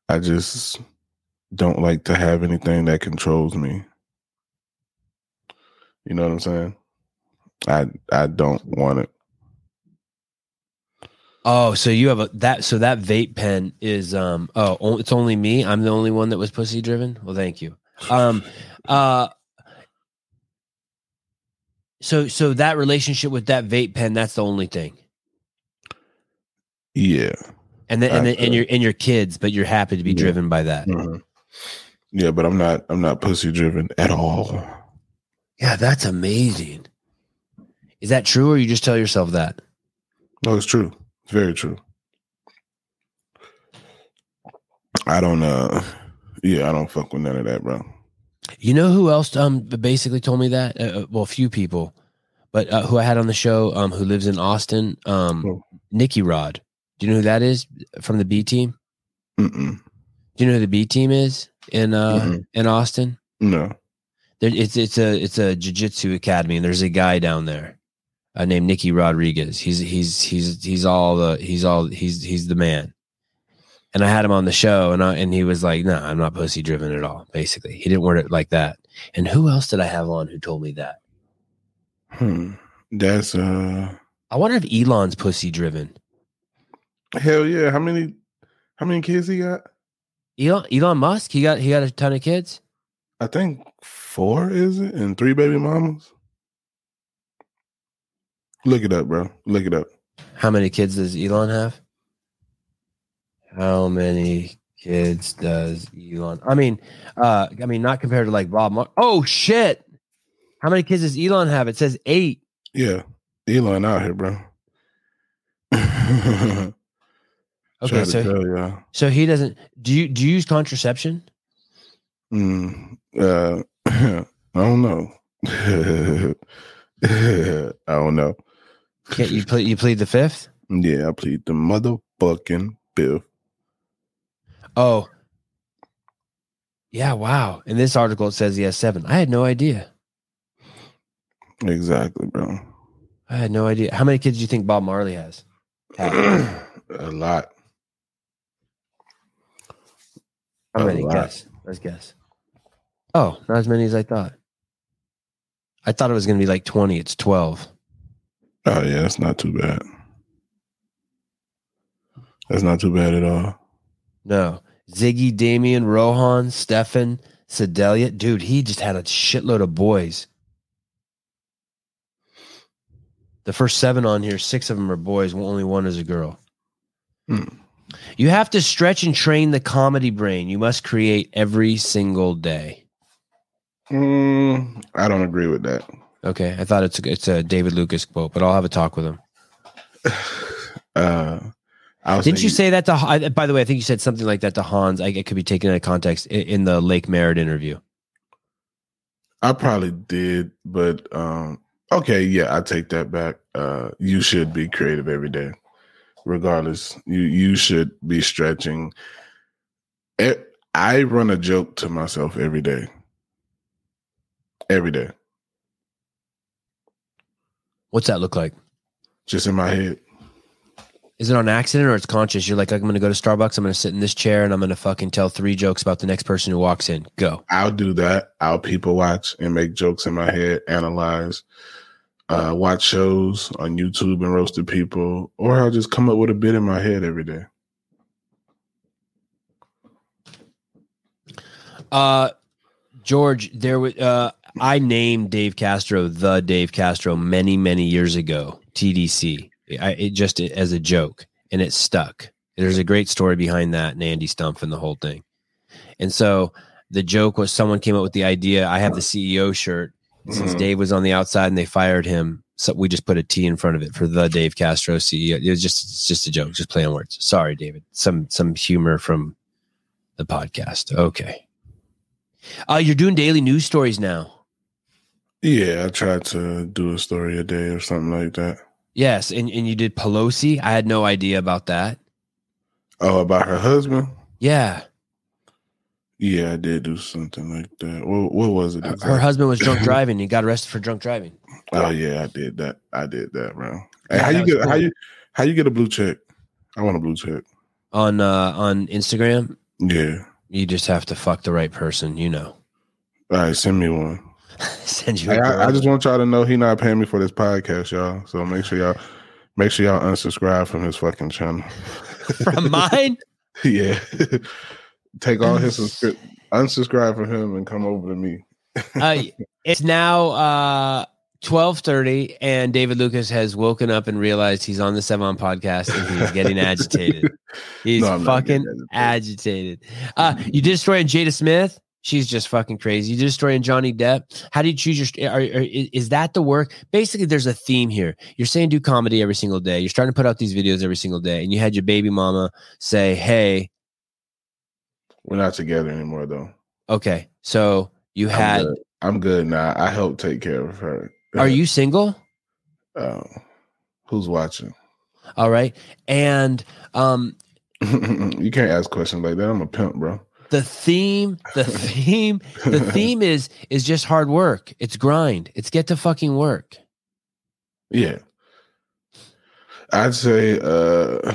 I just don't like to have anything that controls me. You know what I'm saying? I I don't want it. Oh, so you have a that so that vape pen is um oh it's only me. I'm the only one that was pussy driven. Well, thank you. Um uh so so that relationship with that vape pen that's the only thing. Yeah. And then and then, and your and your kids, but you're happy to be Yeah. driven by that. Mhm. Yeah, but I'm not I'm not pussy driven at all. Yeah, that's amazing. Is that true or you just tell yourself that? No, it's true. It's very true. I don't uh yeah, I don't fuck with none of that, bro. You know who else um basically told me that? Uh, uh, well, a few people, but uh, who I had on the show um who lives in Austin, um Oh. Nicky Rod. Do you know who that is from the B team? Mm-mm. Do you know who the B team is in uh mm-hmm. in Austin? No. There, it's it's a it's a jiu-jitsu academy and there's a guy down there uh, named Nicky Rodriguez. He's he's he's he's all the he's all he's he's the man. And I had him on the show and I, and he was like, "No, nah, I'm not pussy driven at all." Basically, he didn't word it like that. And who else did I have on who told me that? Hmm. That's uh I wonder if Elon's pussy driven. Hell yeah. How many how many kids he got? Elon Elon Musk, he got he got a ton of kids. I think four, is it? And three baby mamas. Look it up, bro. Look it up. How many kids does Elon have? How many kids does Elon? I mean, uh, I mean, not compared to like Bob. Mar- oh shit! How many kids does Elon have? It says eight. Yeah, Elon out here, bro. okay, so so he doesn't. Do you do you use contraception? Mm, uh, I don't know. I don't know. Can't you plead? You plead the fifth? Yeah, I plead the motherfucking fifth. Oh, yeah! Wow. In this article, it says he has seven. I had no idea. Exactly, bro. I had no idea. How many kids do you think Bob Marley has? a lot. How many? Guess. Let's guess. Oh, not as many as I thought. I thought it was going to be like 20. It's 12. Oh, yeah. That's not too bad. That's not too bad at all. No. Ziggy, Damian, Rohan, Stefan, Cedella. Dude, he just had a shitload of boys. The first seven on here, six of them are boys. Only one is a girl. Hmm. You have to stretch and train the comedy brain. You must create every single day. Mm, I don't agree with that. Okay, I thought it's a, it's a David Lucas quote, but I'll have a talk with him. uh, Didn't you say that to? By the way, I think you said something like that to Hans. I, it could be taken out of context in, in the Lake Merritt interview. I probably did, but um, okay, yeah, I take that back. Uh, you should be creative every day, regardless. You you should be stretching. I run a joke to myself every day every day. What's that look like? Just in my head. Is it on accident or it's conscious? You're like, I'm going to go to Starbucks. I'm going to sit in this chair and I'm going to fucking tell three jokes about the next person who walks in. Go. I'll do that. I'll people watch and make jokes in my head, analyze, uh, watch shows on YouTube and roasted people, or I'll just come up with a bit in my head every day. Uh, George, there was uh, I named Dave Castro the Dave Castro many, many years ago, TDC. I, it just as a joke, and it stuck. There's a great story behind that, and Andy Stumpf and the whole thing. And so the joke was someone came up with the idea. I have the CEO shirt. Since mm-hmm. Dave was on the outside and they fired him, so we just put a T in front of it for the Dave Castro CEO. It was just it's just a joke, just playing words. Sorry, David. Some some humor from the podcast. Okay. Uh, you're doing daily news stories now. Yeah, I tried to do a story a day or something like that. Yes, and, and you did Pelosi. I had no idea about that. Oh, about her husband? Yeah. Yeah, I did do something like that. What, what was it? Exactly? Her husband was drunk driving. He got arrested for drunk driving. Oh yeah, I did that. I did that, bro. Hey, yeah, how you get cool. how you how you get a blue check? I want a blue check on uh on Instagram. Yeah, you just have to fuck the right person, you know. All right, send me one. Send you. I, I, just want y'all to know he not paying me for this podcast, y'all. So make sure y'all make sure y'all unsubscribe from his fucking channel. from mine? yeah. Take all his subscri- unsubscribe from him and come over to me. uh, it's now uh 12:30 and David Lucas has woken up and realized he's on the Sevan podcast and he's getting agitated. He's no, fucking agitated. Uh you did a story on Jada Smith? She's just fucking crazy. You did a story on Johnny Depp. How do you choose your? Are, are, is that the work? Basically, there's a theme here. You're saying do comedy every single day. You're starting to put out these videos every single day, and you had your baby mama say, "Hey, we're not together anymore, though." Okay, so you had. I'm good, I'm good now. I help take care of her. Are you single? Uh, who's watching? All right, and um, you can't ask questions like that. I'm a pimp, bro. The theme, the theme, the theme is is just hard work. It's grind. It's get to fucking work. Yeah. I'd say uh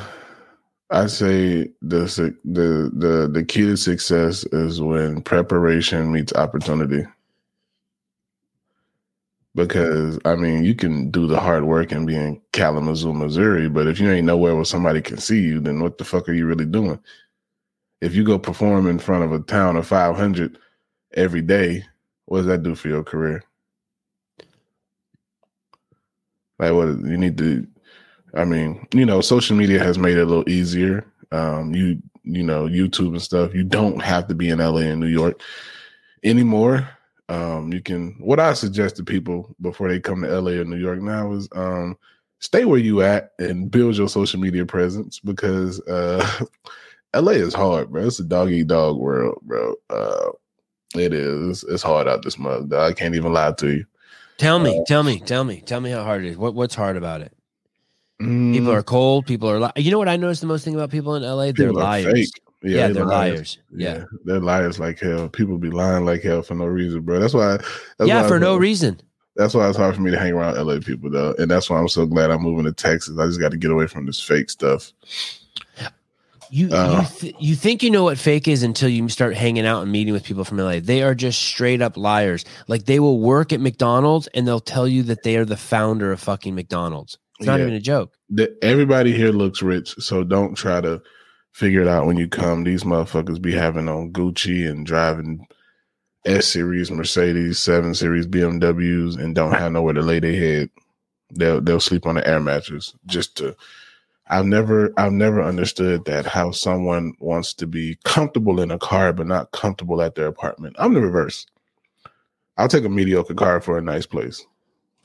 I'd say the the the the key to success is when preparation meets opportunity. Because I mean, you can do the hard work and be in Kalamazoo, Missouri, but if you ain't nowhere where somebody can see you, then what the fuck are you really doing? If you go perform in front of a town of 500 every day, what does that do for your career? Like, what you need to I mean, you know, social media has made it a little easier. Um, you you know, YouTube and stuff. You don't have to be in LA and New York anymore. Um, you can what I suggest to people before they come to LA or New York now is um stay where you at and build your social media presence because uh LA is hard, bro. It's a dog eat dog world, bro. Uh it is. It's hard out this mug. I can't even lie to you. Tell me, uh, tell me, tell me, tell me how hard it is. What what's hard about it? People mm. are cold. People are. Li- you know what I noticed the most thing about people in LA? They're liars. Yeah, yeah, they're, liars. liars. Yeah. yeah. they're liars like hell. People be lying like hell for no reason, bro. That's why. That's yeah, why for no reason. That's why it's hard for me to hang around LA people though, and that's why I'm so glad I'm moving to Texas. I just got to get away from this fake stuff. You uh, you, th- you think you know what fake is until you start hanging out and meeting with people from LA. They are just straight up liars. Like they will work at McDonald's and they'll tell you that they are the founder of fucking McDonald's. It's not yeah. even a joke. The, everybody here looks rich, so don't try to figure it out when you come. These motherfuckers be having on Gucci and driving S series Mercedes, seven series BMWs, and don't have nowhere to lay their head. They'll they'll sleep on the air mattress just to. I've never I've never understood that how someone wants to be comfortable in a car but not comfortable at their apartment. I'm the reverse. I'll take a mediocre car for a nice place.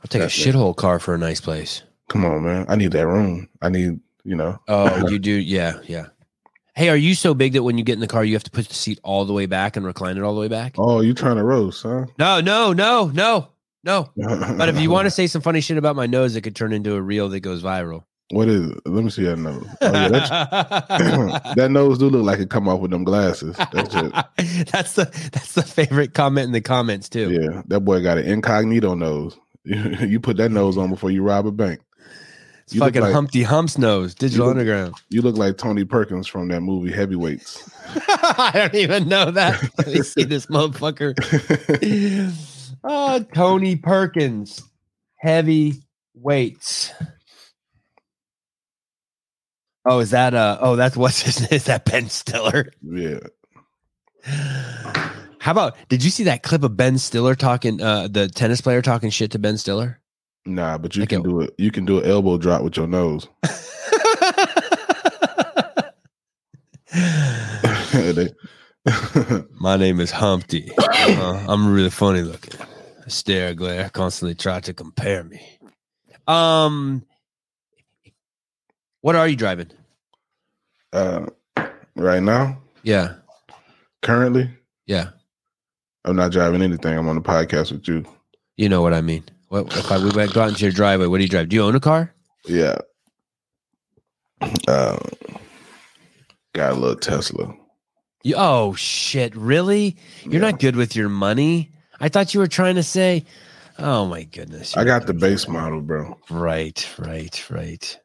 I'll take That's a shithole car for a nice place. Come on, man. I need that room. I need, you know. Oh, you do. Yeah, yeah. Hey, are you so big that when you get in the car, you have to put the seat all the way back and recline it all the way back? Oh, you trying to roast, huh? No, no, no, no, no. but if you want to say some funny shit about my nose, it could turn into a reel that goes viral. What is it? Let me see that nose. Oh, yeah, that nose do look like it come off with them glasses. That's it. that's the that's the favorite comment in the comments too. Yeah, that boy got an incognito nose. you put that nose on before you rob a bank. It's you fucking like, Humpty Hump's nose, Digital you look, Underground. You look like Tony Perkis from that movie Heavyweights. I don't even know that. Let me see this motherfucker. oh, Tony Perkis, Heavy Weights. Oh, is that uh oh that's what's his is that Ben Stiller? Yeah. How about did you see that clip of Ben Stiller talking uh the tennis player talking shit to Ben Stiller? Nah, but you can do it. You can do an elbow drop with your nose. My name is Humpty. Uh, I'm really funny looking. I stare, glare, constantly try to compare me. Um, what are you driving? Uh, right now. Yeah. Currently. Yeah. I'm not driving anything. I'm on the podcast with you. You know what I mean. What if I we went out into your driveway? What do you drive? Do you own a car? Yeah. Um, got a little Tesla. You, oh shit! Really? You're yeah. not good with your money. I thought you were trying to say, "Oh my goodness." I got the base model, bro. Right, right, right.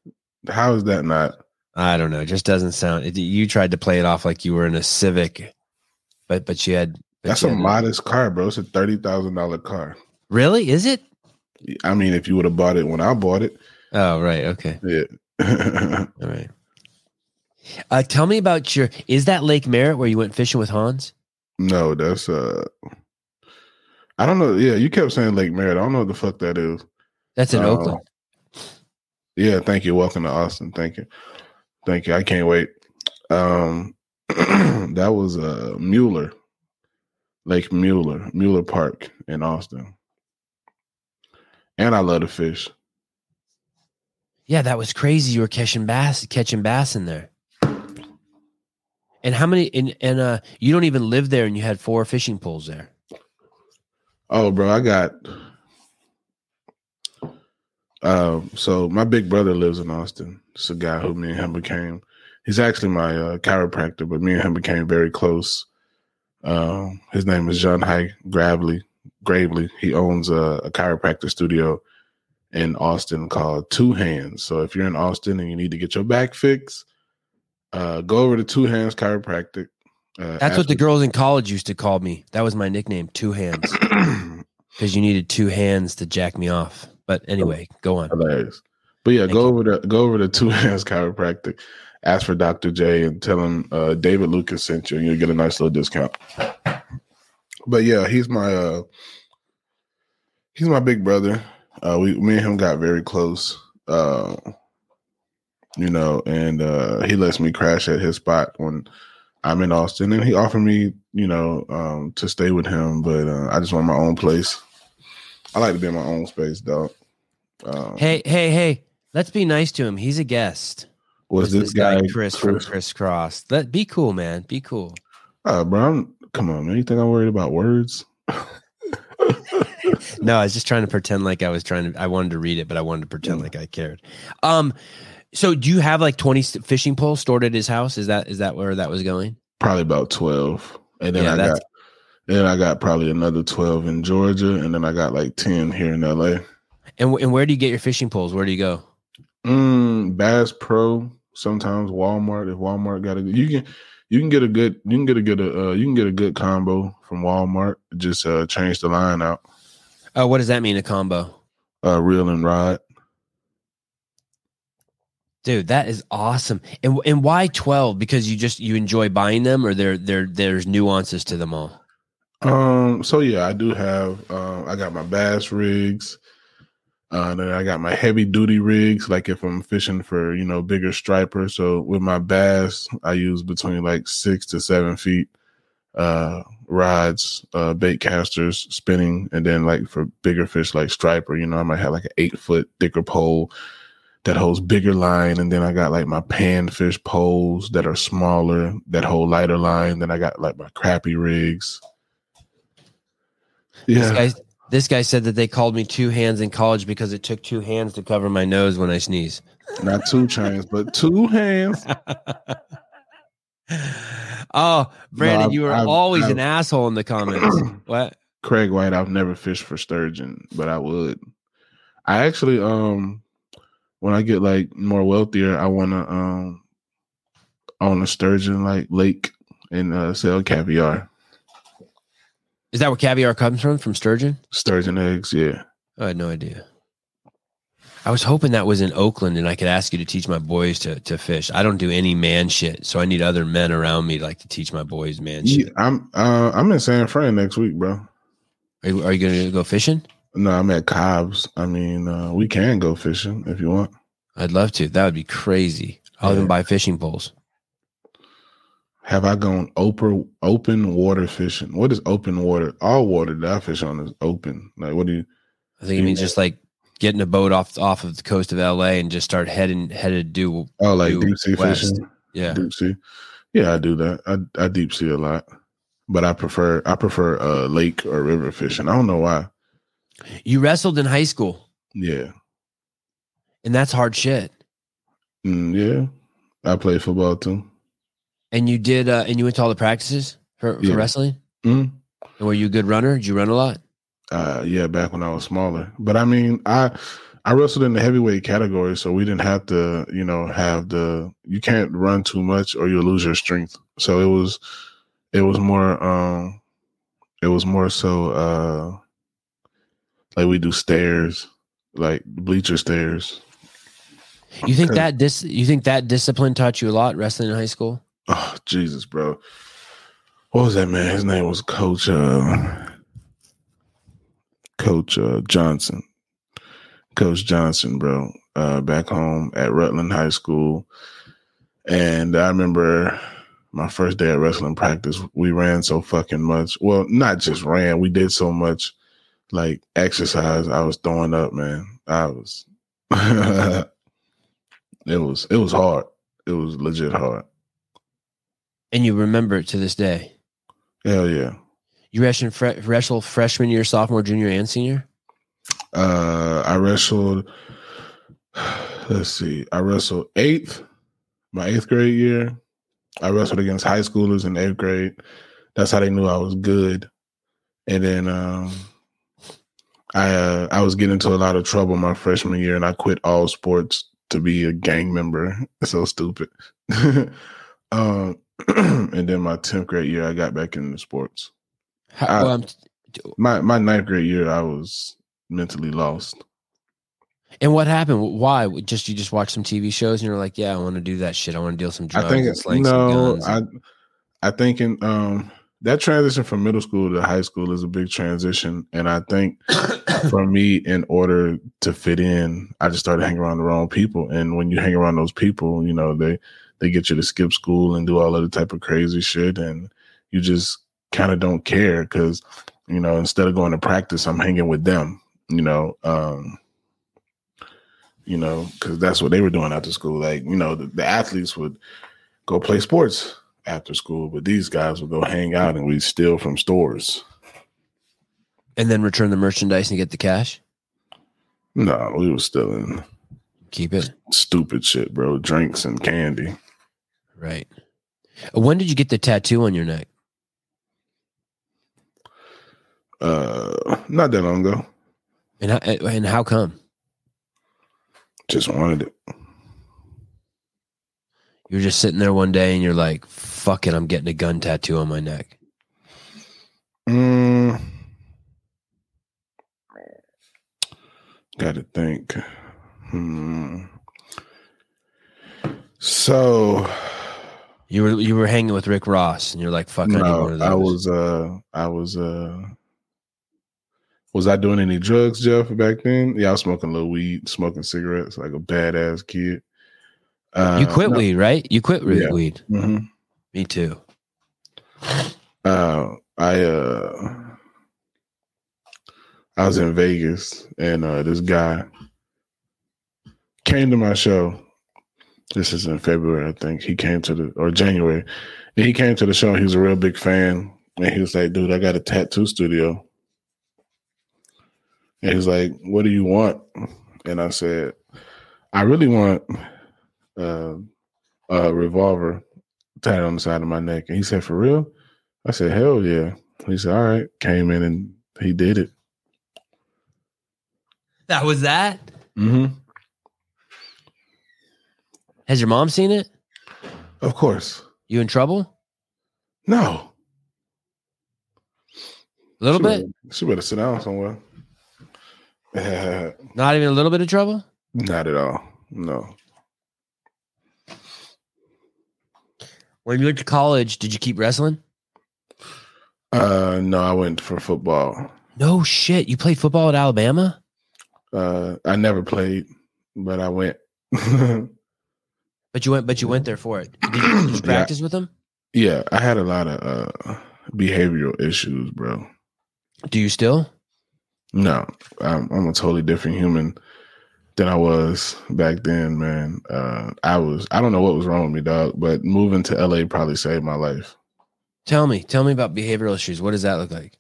How is that not? I don't know. It just doesn't sound. It, you tried to play it off like you were in a Civic, but but you had. But That's you a had modest a, car, bro. It's a thirty thousand dollar car. Really? Is it? I mean, if you would have bought it when I bought it. Oh, right. Okay. Yeah. All right. Uh, tell me about your. Is that Lake Merritt where you went fishing with Hans? No, that's uh. I don't know. Yeah, you kept saying Lake Merritt. I don't know what the fuck that is. That's in uh, Oakland. Yeah, thank you. Welcome to Austin. Thank you. Thank you. I can't wait. Um, that was uh Mueller, Lake Mueller, Mueller Park in Austin and I love to fish. Yeah, that was crazy. You were catching bass, catching bass in there. And how many? And and uh, you don't even live there, and you had four fishing poles there. Oh, bro, I got. Um, so my big brother lives in Austin. It's a guy who me and him became. He's actually my uh, chiropractor, but me and him became very close Um, his name is John High Gravely. Gravely. He owns a, a chiropractic studio in Austin called Two Hands. So if you're in Austin and you need to get your back fixed, uh, go over to Two Hands Chiropractic. Uh, That's what the girls in college used to call me. That was my nickname, Two Hands, because you needed two hands to jack me off. But anyway, go on. Hilarious. But yeah, Thank go you. over to go over to Two Hands Chiropractic. Ask for Dr. J and tell him uh, David Lucas sent you, and you'll get a nice little discount. But yeah, he's my uh, he's my big brother. Uh, we me and him got very close. Uh, you know, and uh, he lets me crash at his spot when I'm in Austin, and he offered me, you know, um, to stay with him, but uh, I just want my own place. I like to be in my own space, dog. Um, hey, hey, hey! Let's be nice to him. He's a guest. Was this, this guy, guy Chris, from Kris Kross? Let be cool, man. Be cool. Uh, bro, I'm, come on, man. You think I'm worried about words? no, I was just trying to pretend like I was trying to. I wanted to read it, but I wanted to pretend like I cared. Um, so do you have like twenty fishing poles stored at his house? Is that is that where that was going? Probably about twelve, and then yeah, I got then I got probably another twelve in Georgia, and then I got like ten here in LA. And and where do you get your fishing poles? Where do you go? Mm, Bass Pro. Sometimes Walmart. If Walmart got a you can you can get a good you can get a good uh you can get a good combo from Walmart. Just uh change the line out. Oh, what does that mean? A combo? Uh, reel and rod. Dude, that is awesome. And and why twelve? Because you just you enjoy buying them, or there there there's nuances to them all. Um. So yeah, I do have. Um. I got my bass rigs. Uh, then I got my heavy duty rigs, like if I'm fishing for you know bigger striper. So with my bass, I use between like six to seven feet uh, rods, uh, bait casters, spinning, and then like for bigger fish like striper, you know, I might have like an eight foot thicker pole that holds bigger line, and then I got like my panfish poles that are smaller that hold lighter line. Then I got like my crappie rigs. Yeah. This guy, this guy said that they called me two hands in college because it took two hands to cover my nose when I sneeze. Not two chains, but two hands. Oh, Brandon, no, you were I've, always I've, an asshole in the comments. what? Craig White, I've never fished for sturgeon, but I would. I actually, um, when I get like more wealthier, I want to um own a sturgeon like lake and uh, sell caviar. Is that where caviar comes from? From sturgeon? Sturgeon eggs, yeah. I had no idea. I was hoping that was in Oakland and I could ask you to teach my boys to, to fish. I don't do any man shit, so I need other men around me like to teach my boys man shit. Yeah, I'm uh, I'm in San Fran next week, bro. Are you, are you gonna go fishing? No, I'm at Cobb's. I mean, uh, we can go fishing if you want. I'd love to. That would be crazy. I'll yeah. even buy fishing poles. Have I gone open open water fishing? What is open water? All water that I fish on is open. Like, what do you? I think you mean just like getting a boat off off of the coast of LA and just start heading headed due. Oh, like deep sea west. fishing. Yeah, deep sea. Yeah, I do that. I I deep sea a lot, but I prefer I prefer uh lake or river fishing. I don't know why. You wrestled in high school. Yeah, and that's hard shit. Mm, yeah, I played football too. And you did, uh, and you went to all the practices for, for yeah. wrestling. Mm. And were you a good runner? Did you run a lot? Uh, yeah, back when I was smaller. But I mean, I I wrestled in the heavyweight category, so we didn't have to, you know, have the you can't run too much or you'll lose your strength. So it was it was more um it was more so uh like we do stairs, like bleacher stairs. You think that this you think that discipline taught you a lot wrestling in high school? Oh Jesus, bro. What was that man? His name was Coach uh Coach uh, Johnson. Coach Johnson, bro, uh, back home at Rutland High School. And I remember my first day at wrestling practice, we ran so fucking much. Well, not just ran, we did so much like exercise. I was throwing up, man. I was it was it was hard. It was legit hard. And you remember it to this day. Hell yeah. You wrestled, fre- wrestled freshman year, sophomore, junior, and senior. Uh, I wrestled. Let's see. I wrestled eighth, my eighth grade year. I wrestled against high schoolers in eighth grade. that's how they knew I was good. And then um, I uh, I was getting into a lot of trouble my freshman year, and I quit all sports to be a gang member. so stupid. um, and then my tenth grade year, I got back into sports. How, I, well, my my ninth grade year, I was mentally lost. And what happened? Why? Just you just watch some TV shows and you're like, yeah, I want to do that shit. I want to deal some drugs. I think it's no, I I think in um that transition from middle school to high school is a big transition, and I think for me, in order to fit in, I just started hanging around the wrong people. And when you hang around those people, you know they they get you to skip school and do all other type of crazy shit, and you just kind of don't care because you know instead of going to practice, I'm hanging with them. You know, um, you know, because that's what they were doing after school. Like you know, the, the athletes would go play sports after school, but these guys would go hang out and we'd steal from stores. And then return the merchandise and get the cash? No, we were stealing. Keep it. Stupid shit, bro. Drinks and candy. Right. When did you get the tattoo on your neck? Uh, not that long ago. And how, and how come? Just wanted it. You're just sitting there one day and you're like, fuck it, I'm getting a gun tattoo on my neck. Mm, Got to think. Hmm. So you were you were hanging with Rick Ross and you're like, fuck, no, I, I was uh I was uh was I doing any drugs, Jeff, back then? Yeah, I was smoking a little weed, smoking cigarettes, like a badass kid. Uh, you quit no. weed, right? You quit yeah. weed. Mm-hmm. Me too. Uh, I uh, I was in Vegas, and uh, this guy came to my show. This is in February, I think. He came to the or January. He came to the show. He was a real big fan, and he was like, "Dude, I got a tattoo studio." And he's like, "What do you want?" And I said, "I really want uh, a revolver tied on the side of my neck. And he said, For real? I said, Hell yeah. He said, All right. Came in and he did it. That was that? Mm-hmm. Has your mom seen it? Of course. You in trouble? No. A little she bit? Better, she better sit down somewhere. Not even a little bit of trouble? Not at all. No. When you went to college, did you keep wrestling? Uh, no, I went for football. No shit. You played football at Alabama? Uh, I never played, but I went. but you went, but you went there for it. Did you, you practice yeah. with them? Yeah, I had a lot of uh, behavioral issues, bro. Do you still? No, I'm, I'm a totally different human than I was back then, man. Uh, I was I don't know what was wrong with me, dog, but moving to LA probably saved my life. Tell me, tell me about behavioral issues. What does that look like?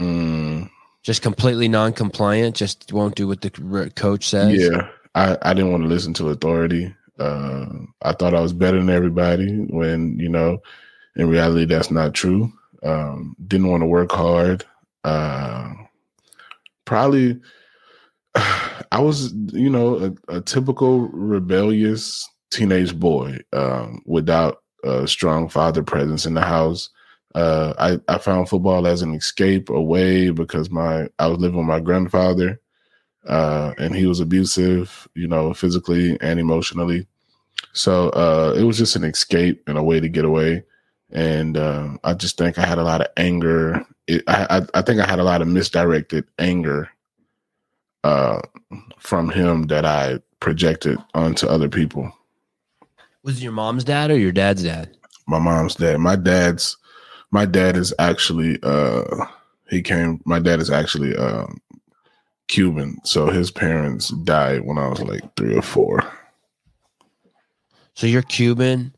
Mm. Just completely non-compliant. Just won't do what the coach says. Yeah, I I didn't want to listen to authority. Uh, I thought I was better than everybody when you know, in reality, that's not true. Um, didn't want to work hard. Uh, probably I was, you know, a, a typical rebellious teenage boy um, without a strong father presence in the house. Uh, I, I found football as an escape away because my I was living with my grandfather, uh, and he was abusive, you know, physically and emotionally. So uh, it was just an escape and a way to get away. And uh, I just think I had a lot of anger. It, I, I, I think I had a lot of misdirected anger uh, from him that I projected onto other people. Was it your mom's dad or your dad's dad? My mom's dad. My dad's my dad is actually uh he came my dad is actually um Cuban. So his parents died when I was like 3 or 4. So you're Cuban,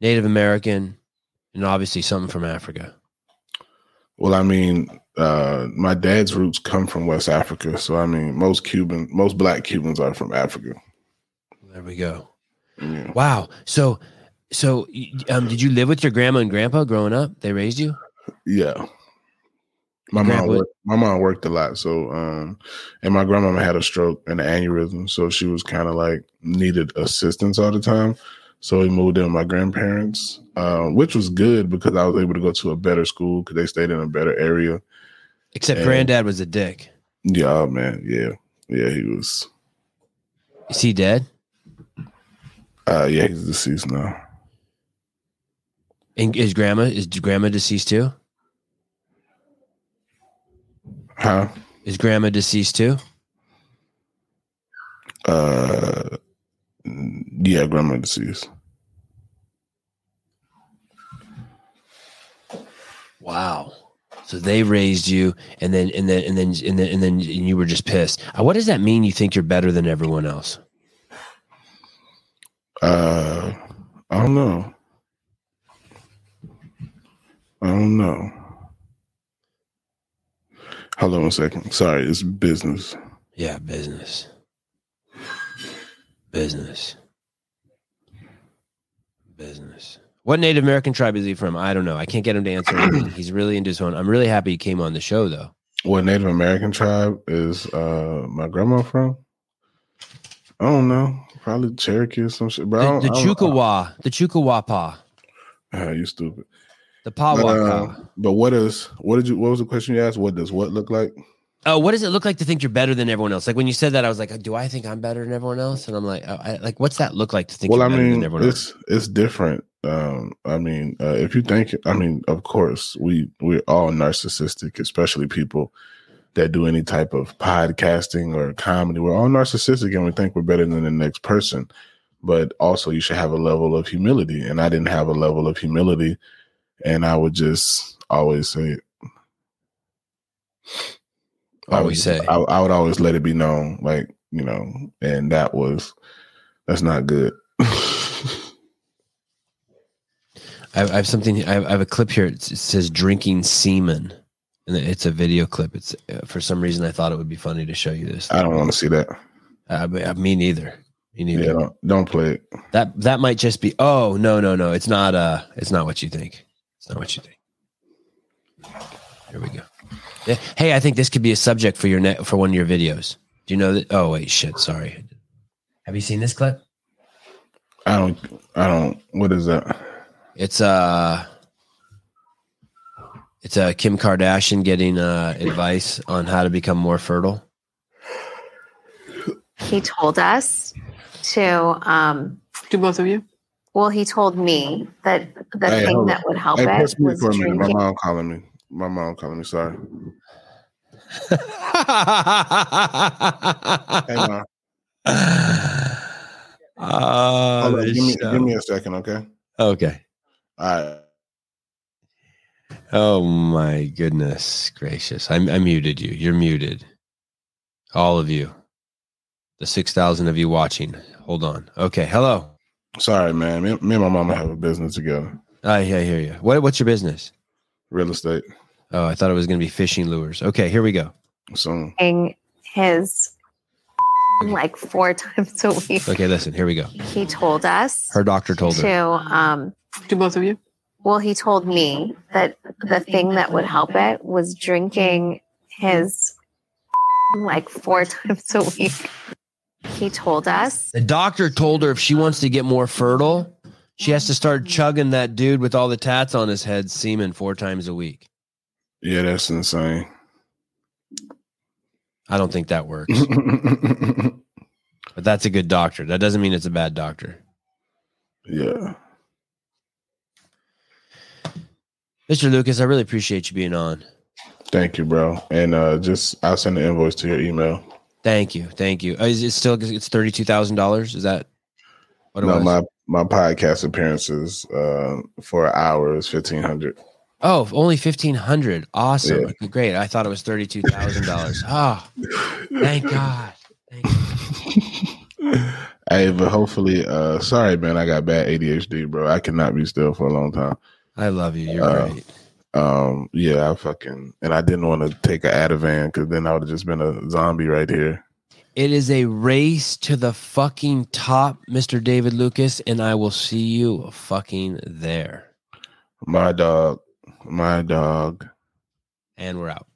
Native American, and obviously something from Africa. Well, I mean, uh, my dad's roots come from West Africa. So I mean, most Cuban, most black Cubans are from Africa. There we go. Yeah. Wow. So, so um, did you live with your grandma and grandpa growing up? They raised you. Yeah. My mom, worked, my mom worked a lot, so um, and my grandmama had a stroke and an aneurysm, so she was kind of like needed assistance all the time. So we moved in with my grandparents, uh, which was good because I was able to go to a better school because they stayed in a better area. Except and, granddad was a dick. Yeah, man. Yeah, yeah, he was. Is he dead? Uh, yeah, he's deceased now. And is grandma is grandma deceased too? Huh? Is grandma deceased too? Uh, yeah, grandma deceased. Wow. So they raised you, and then and then and then and then and then and you were just pissed. Uh, what does that mean? You think you're better than everyone else? Uh, I don't know. I don't know. Hold on a second. Sorry, it's business. Yeah, business. Business. Business. What Native American tribe is he from? I don't know. I can't get him to answer anything. He's really into his own. I'm really happy he came on the show though. What Native American tribe is uh my grandma from? I don't know. Probably Cherokee or some shit. Bro, the, the Chukchawa, the Chuckawapa. Ah, you stupid. The. But, uh, but what is what did you what was the question you asked? What does what look like? Oh, what does it look like to think you're better than everyone else? Like when you said that, I was like, do I think I'm better than everyone else? And I'm like, oh, I, like, what's that look like to think? Well, I mean, it's else? it's different. Um, I mean, uh, if you think, I mean, of course, we we're all narcissistic, especially people that do any type of podcasting or comedy. We're all narcissistic, and we think we're better than the next person. But also, you should have a level of humility, and I didn't have a level of humility and I would just always say it. Always say. I, I, would always let it be known, like you know, and that was that's not good. I, have, I have something. I have, I have, a clip here. It says "drinking semen," and it's a video clip. It's uh, for some reason I thought it would be funny to show you this. I don't want to see that. Uh, me neither. Me neither. Yeah, don't, don't play it. That that might just be. Oh no no no! It's not. Uh, it's not what you think. It's not what you think. Here we go. Yeah. Hey, I think this could be a subject for your net for one of your videos. Do you know that? Oh wait, shit. Sorry. Have you seen this clip? I don't. I don't. What is that? It's uh it's uh Kim Kardashian getting uh advice on how to become more fertile. He told us to um do both of you well, he told me that the hey, thing that would help hey, it was for drinking. My mom calling me. My mom calling me. Sorry. hey, mom. Uh, Hold on, give me give me a second, okay? Okay. All right. Oh my goodness gracious! I, I muted you. You're muted. All of you. The six thousand of you watching. Hold on. Okay. Hello. Sorry, man. Me, me and my mama have a business together. I hear you. What, what's your business? Real estate. Oh, I thought it was going to be fishing lures. Okay, here we go. So his like four times a week. Okay, listen. Here we go. He told us. Her doctor told to, her. Um, to both of you. Well, he told me that the thing that would help it was drinking his like four times a week. He told us. The doctor told her if she wants to get more fertile, she has to start chugging that dude with all the tats on his head semen four times a week. Yeah, that's insane. I don't think that works. but that's a good doctor. That doesn't mean it's a bad doctor. Yeah. Mr. Lucas, I really appreciate you being on. Thank you, bro. And uh just I'll send the invoice to your email. Thank you, thank you. Uh, is it still? It's thirty two thousand dollars. Is that what? no, was? my my podcast appearances uh, for an hour is fifteen hundred. Oh, only fifteen hundred. Awesome. Yeah. Great. I thought it was thirty two thousand dollars. Oh, thank God. Thank hey, but hopefully, uh, sorry, man, I got bad ADHD, bro. I cannot be still for a long time. I love you. You're uh, great. Um, yeah, I fucking and I didn't want to take a Ativan because then I would have just been a zombie right here. It is a race to the fucking top, Mr. David Lucas, and I will see you fucking there. My dog. My dog. And we're out.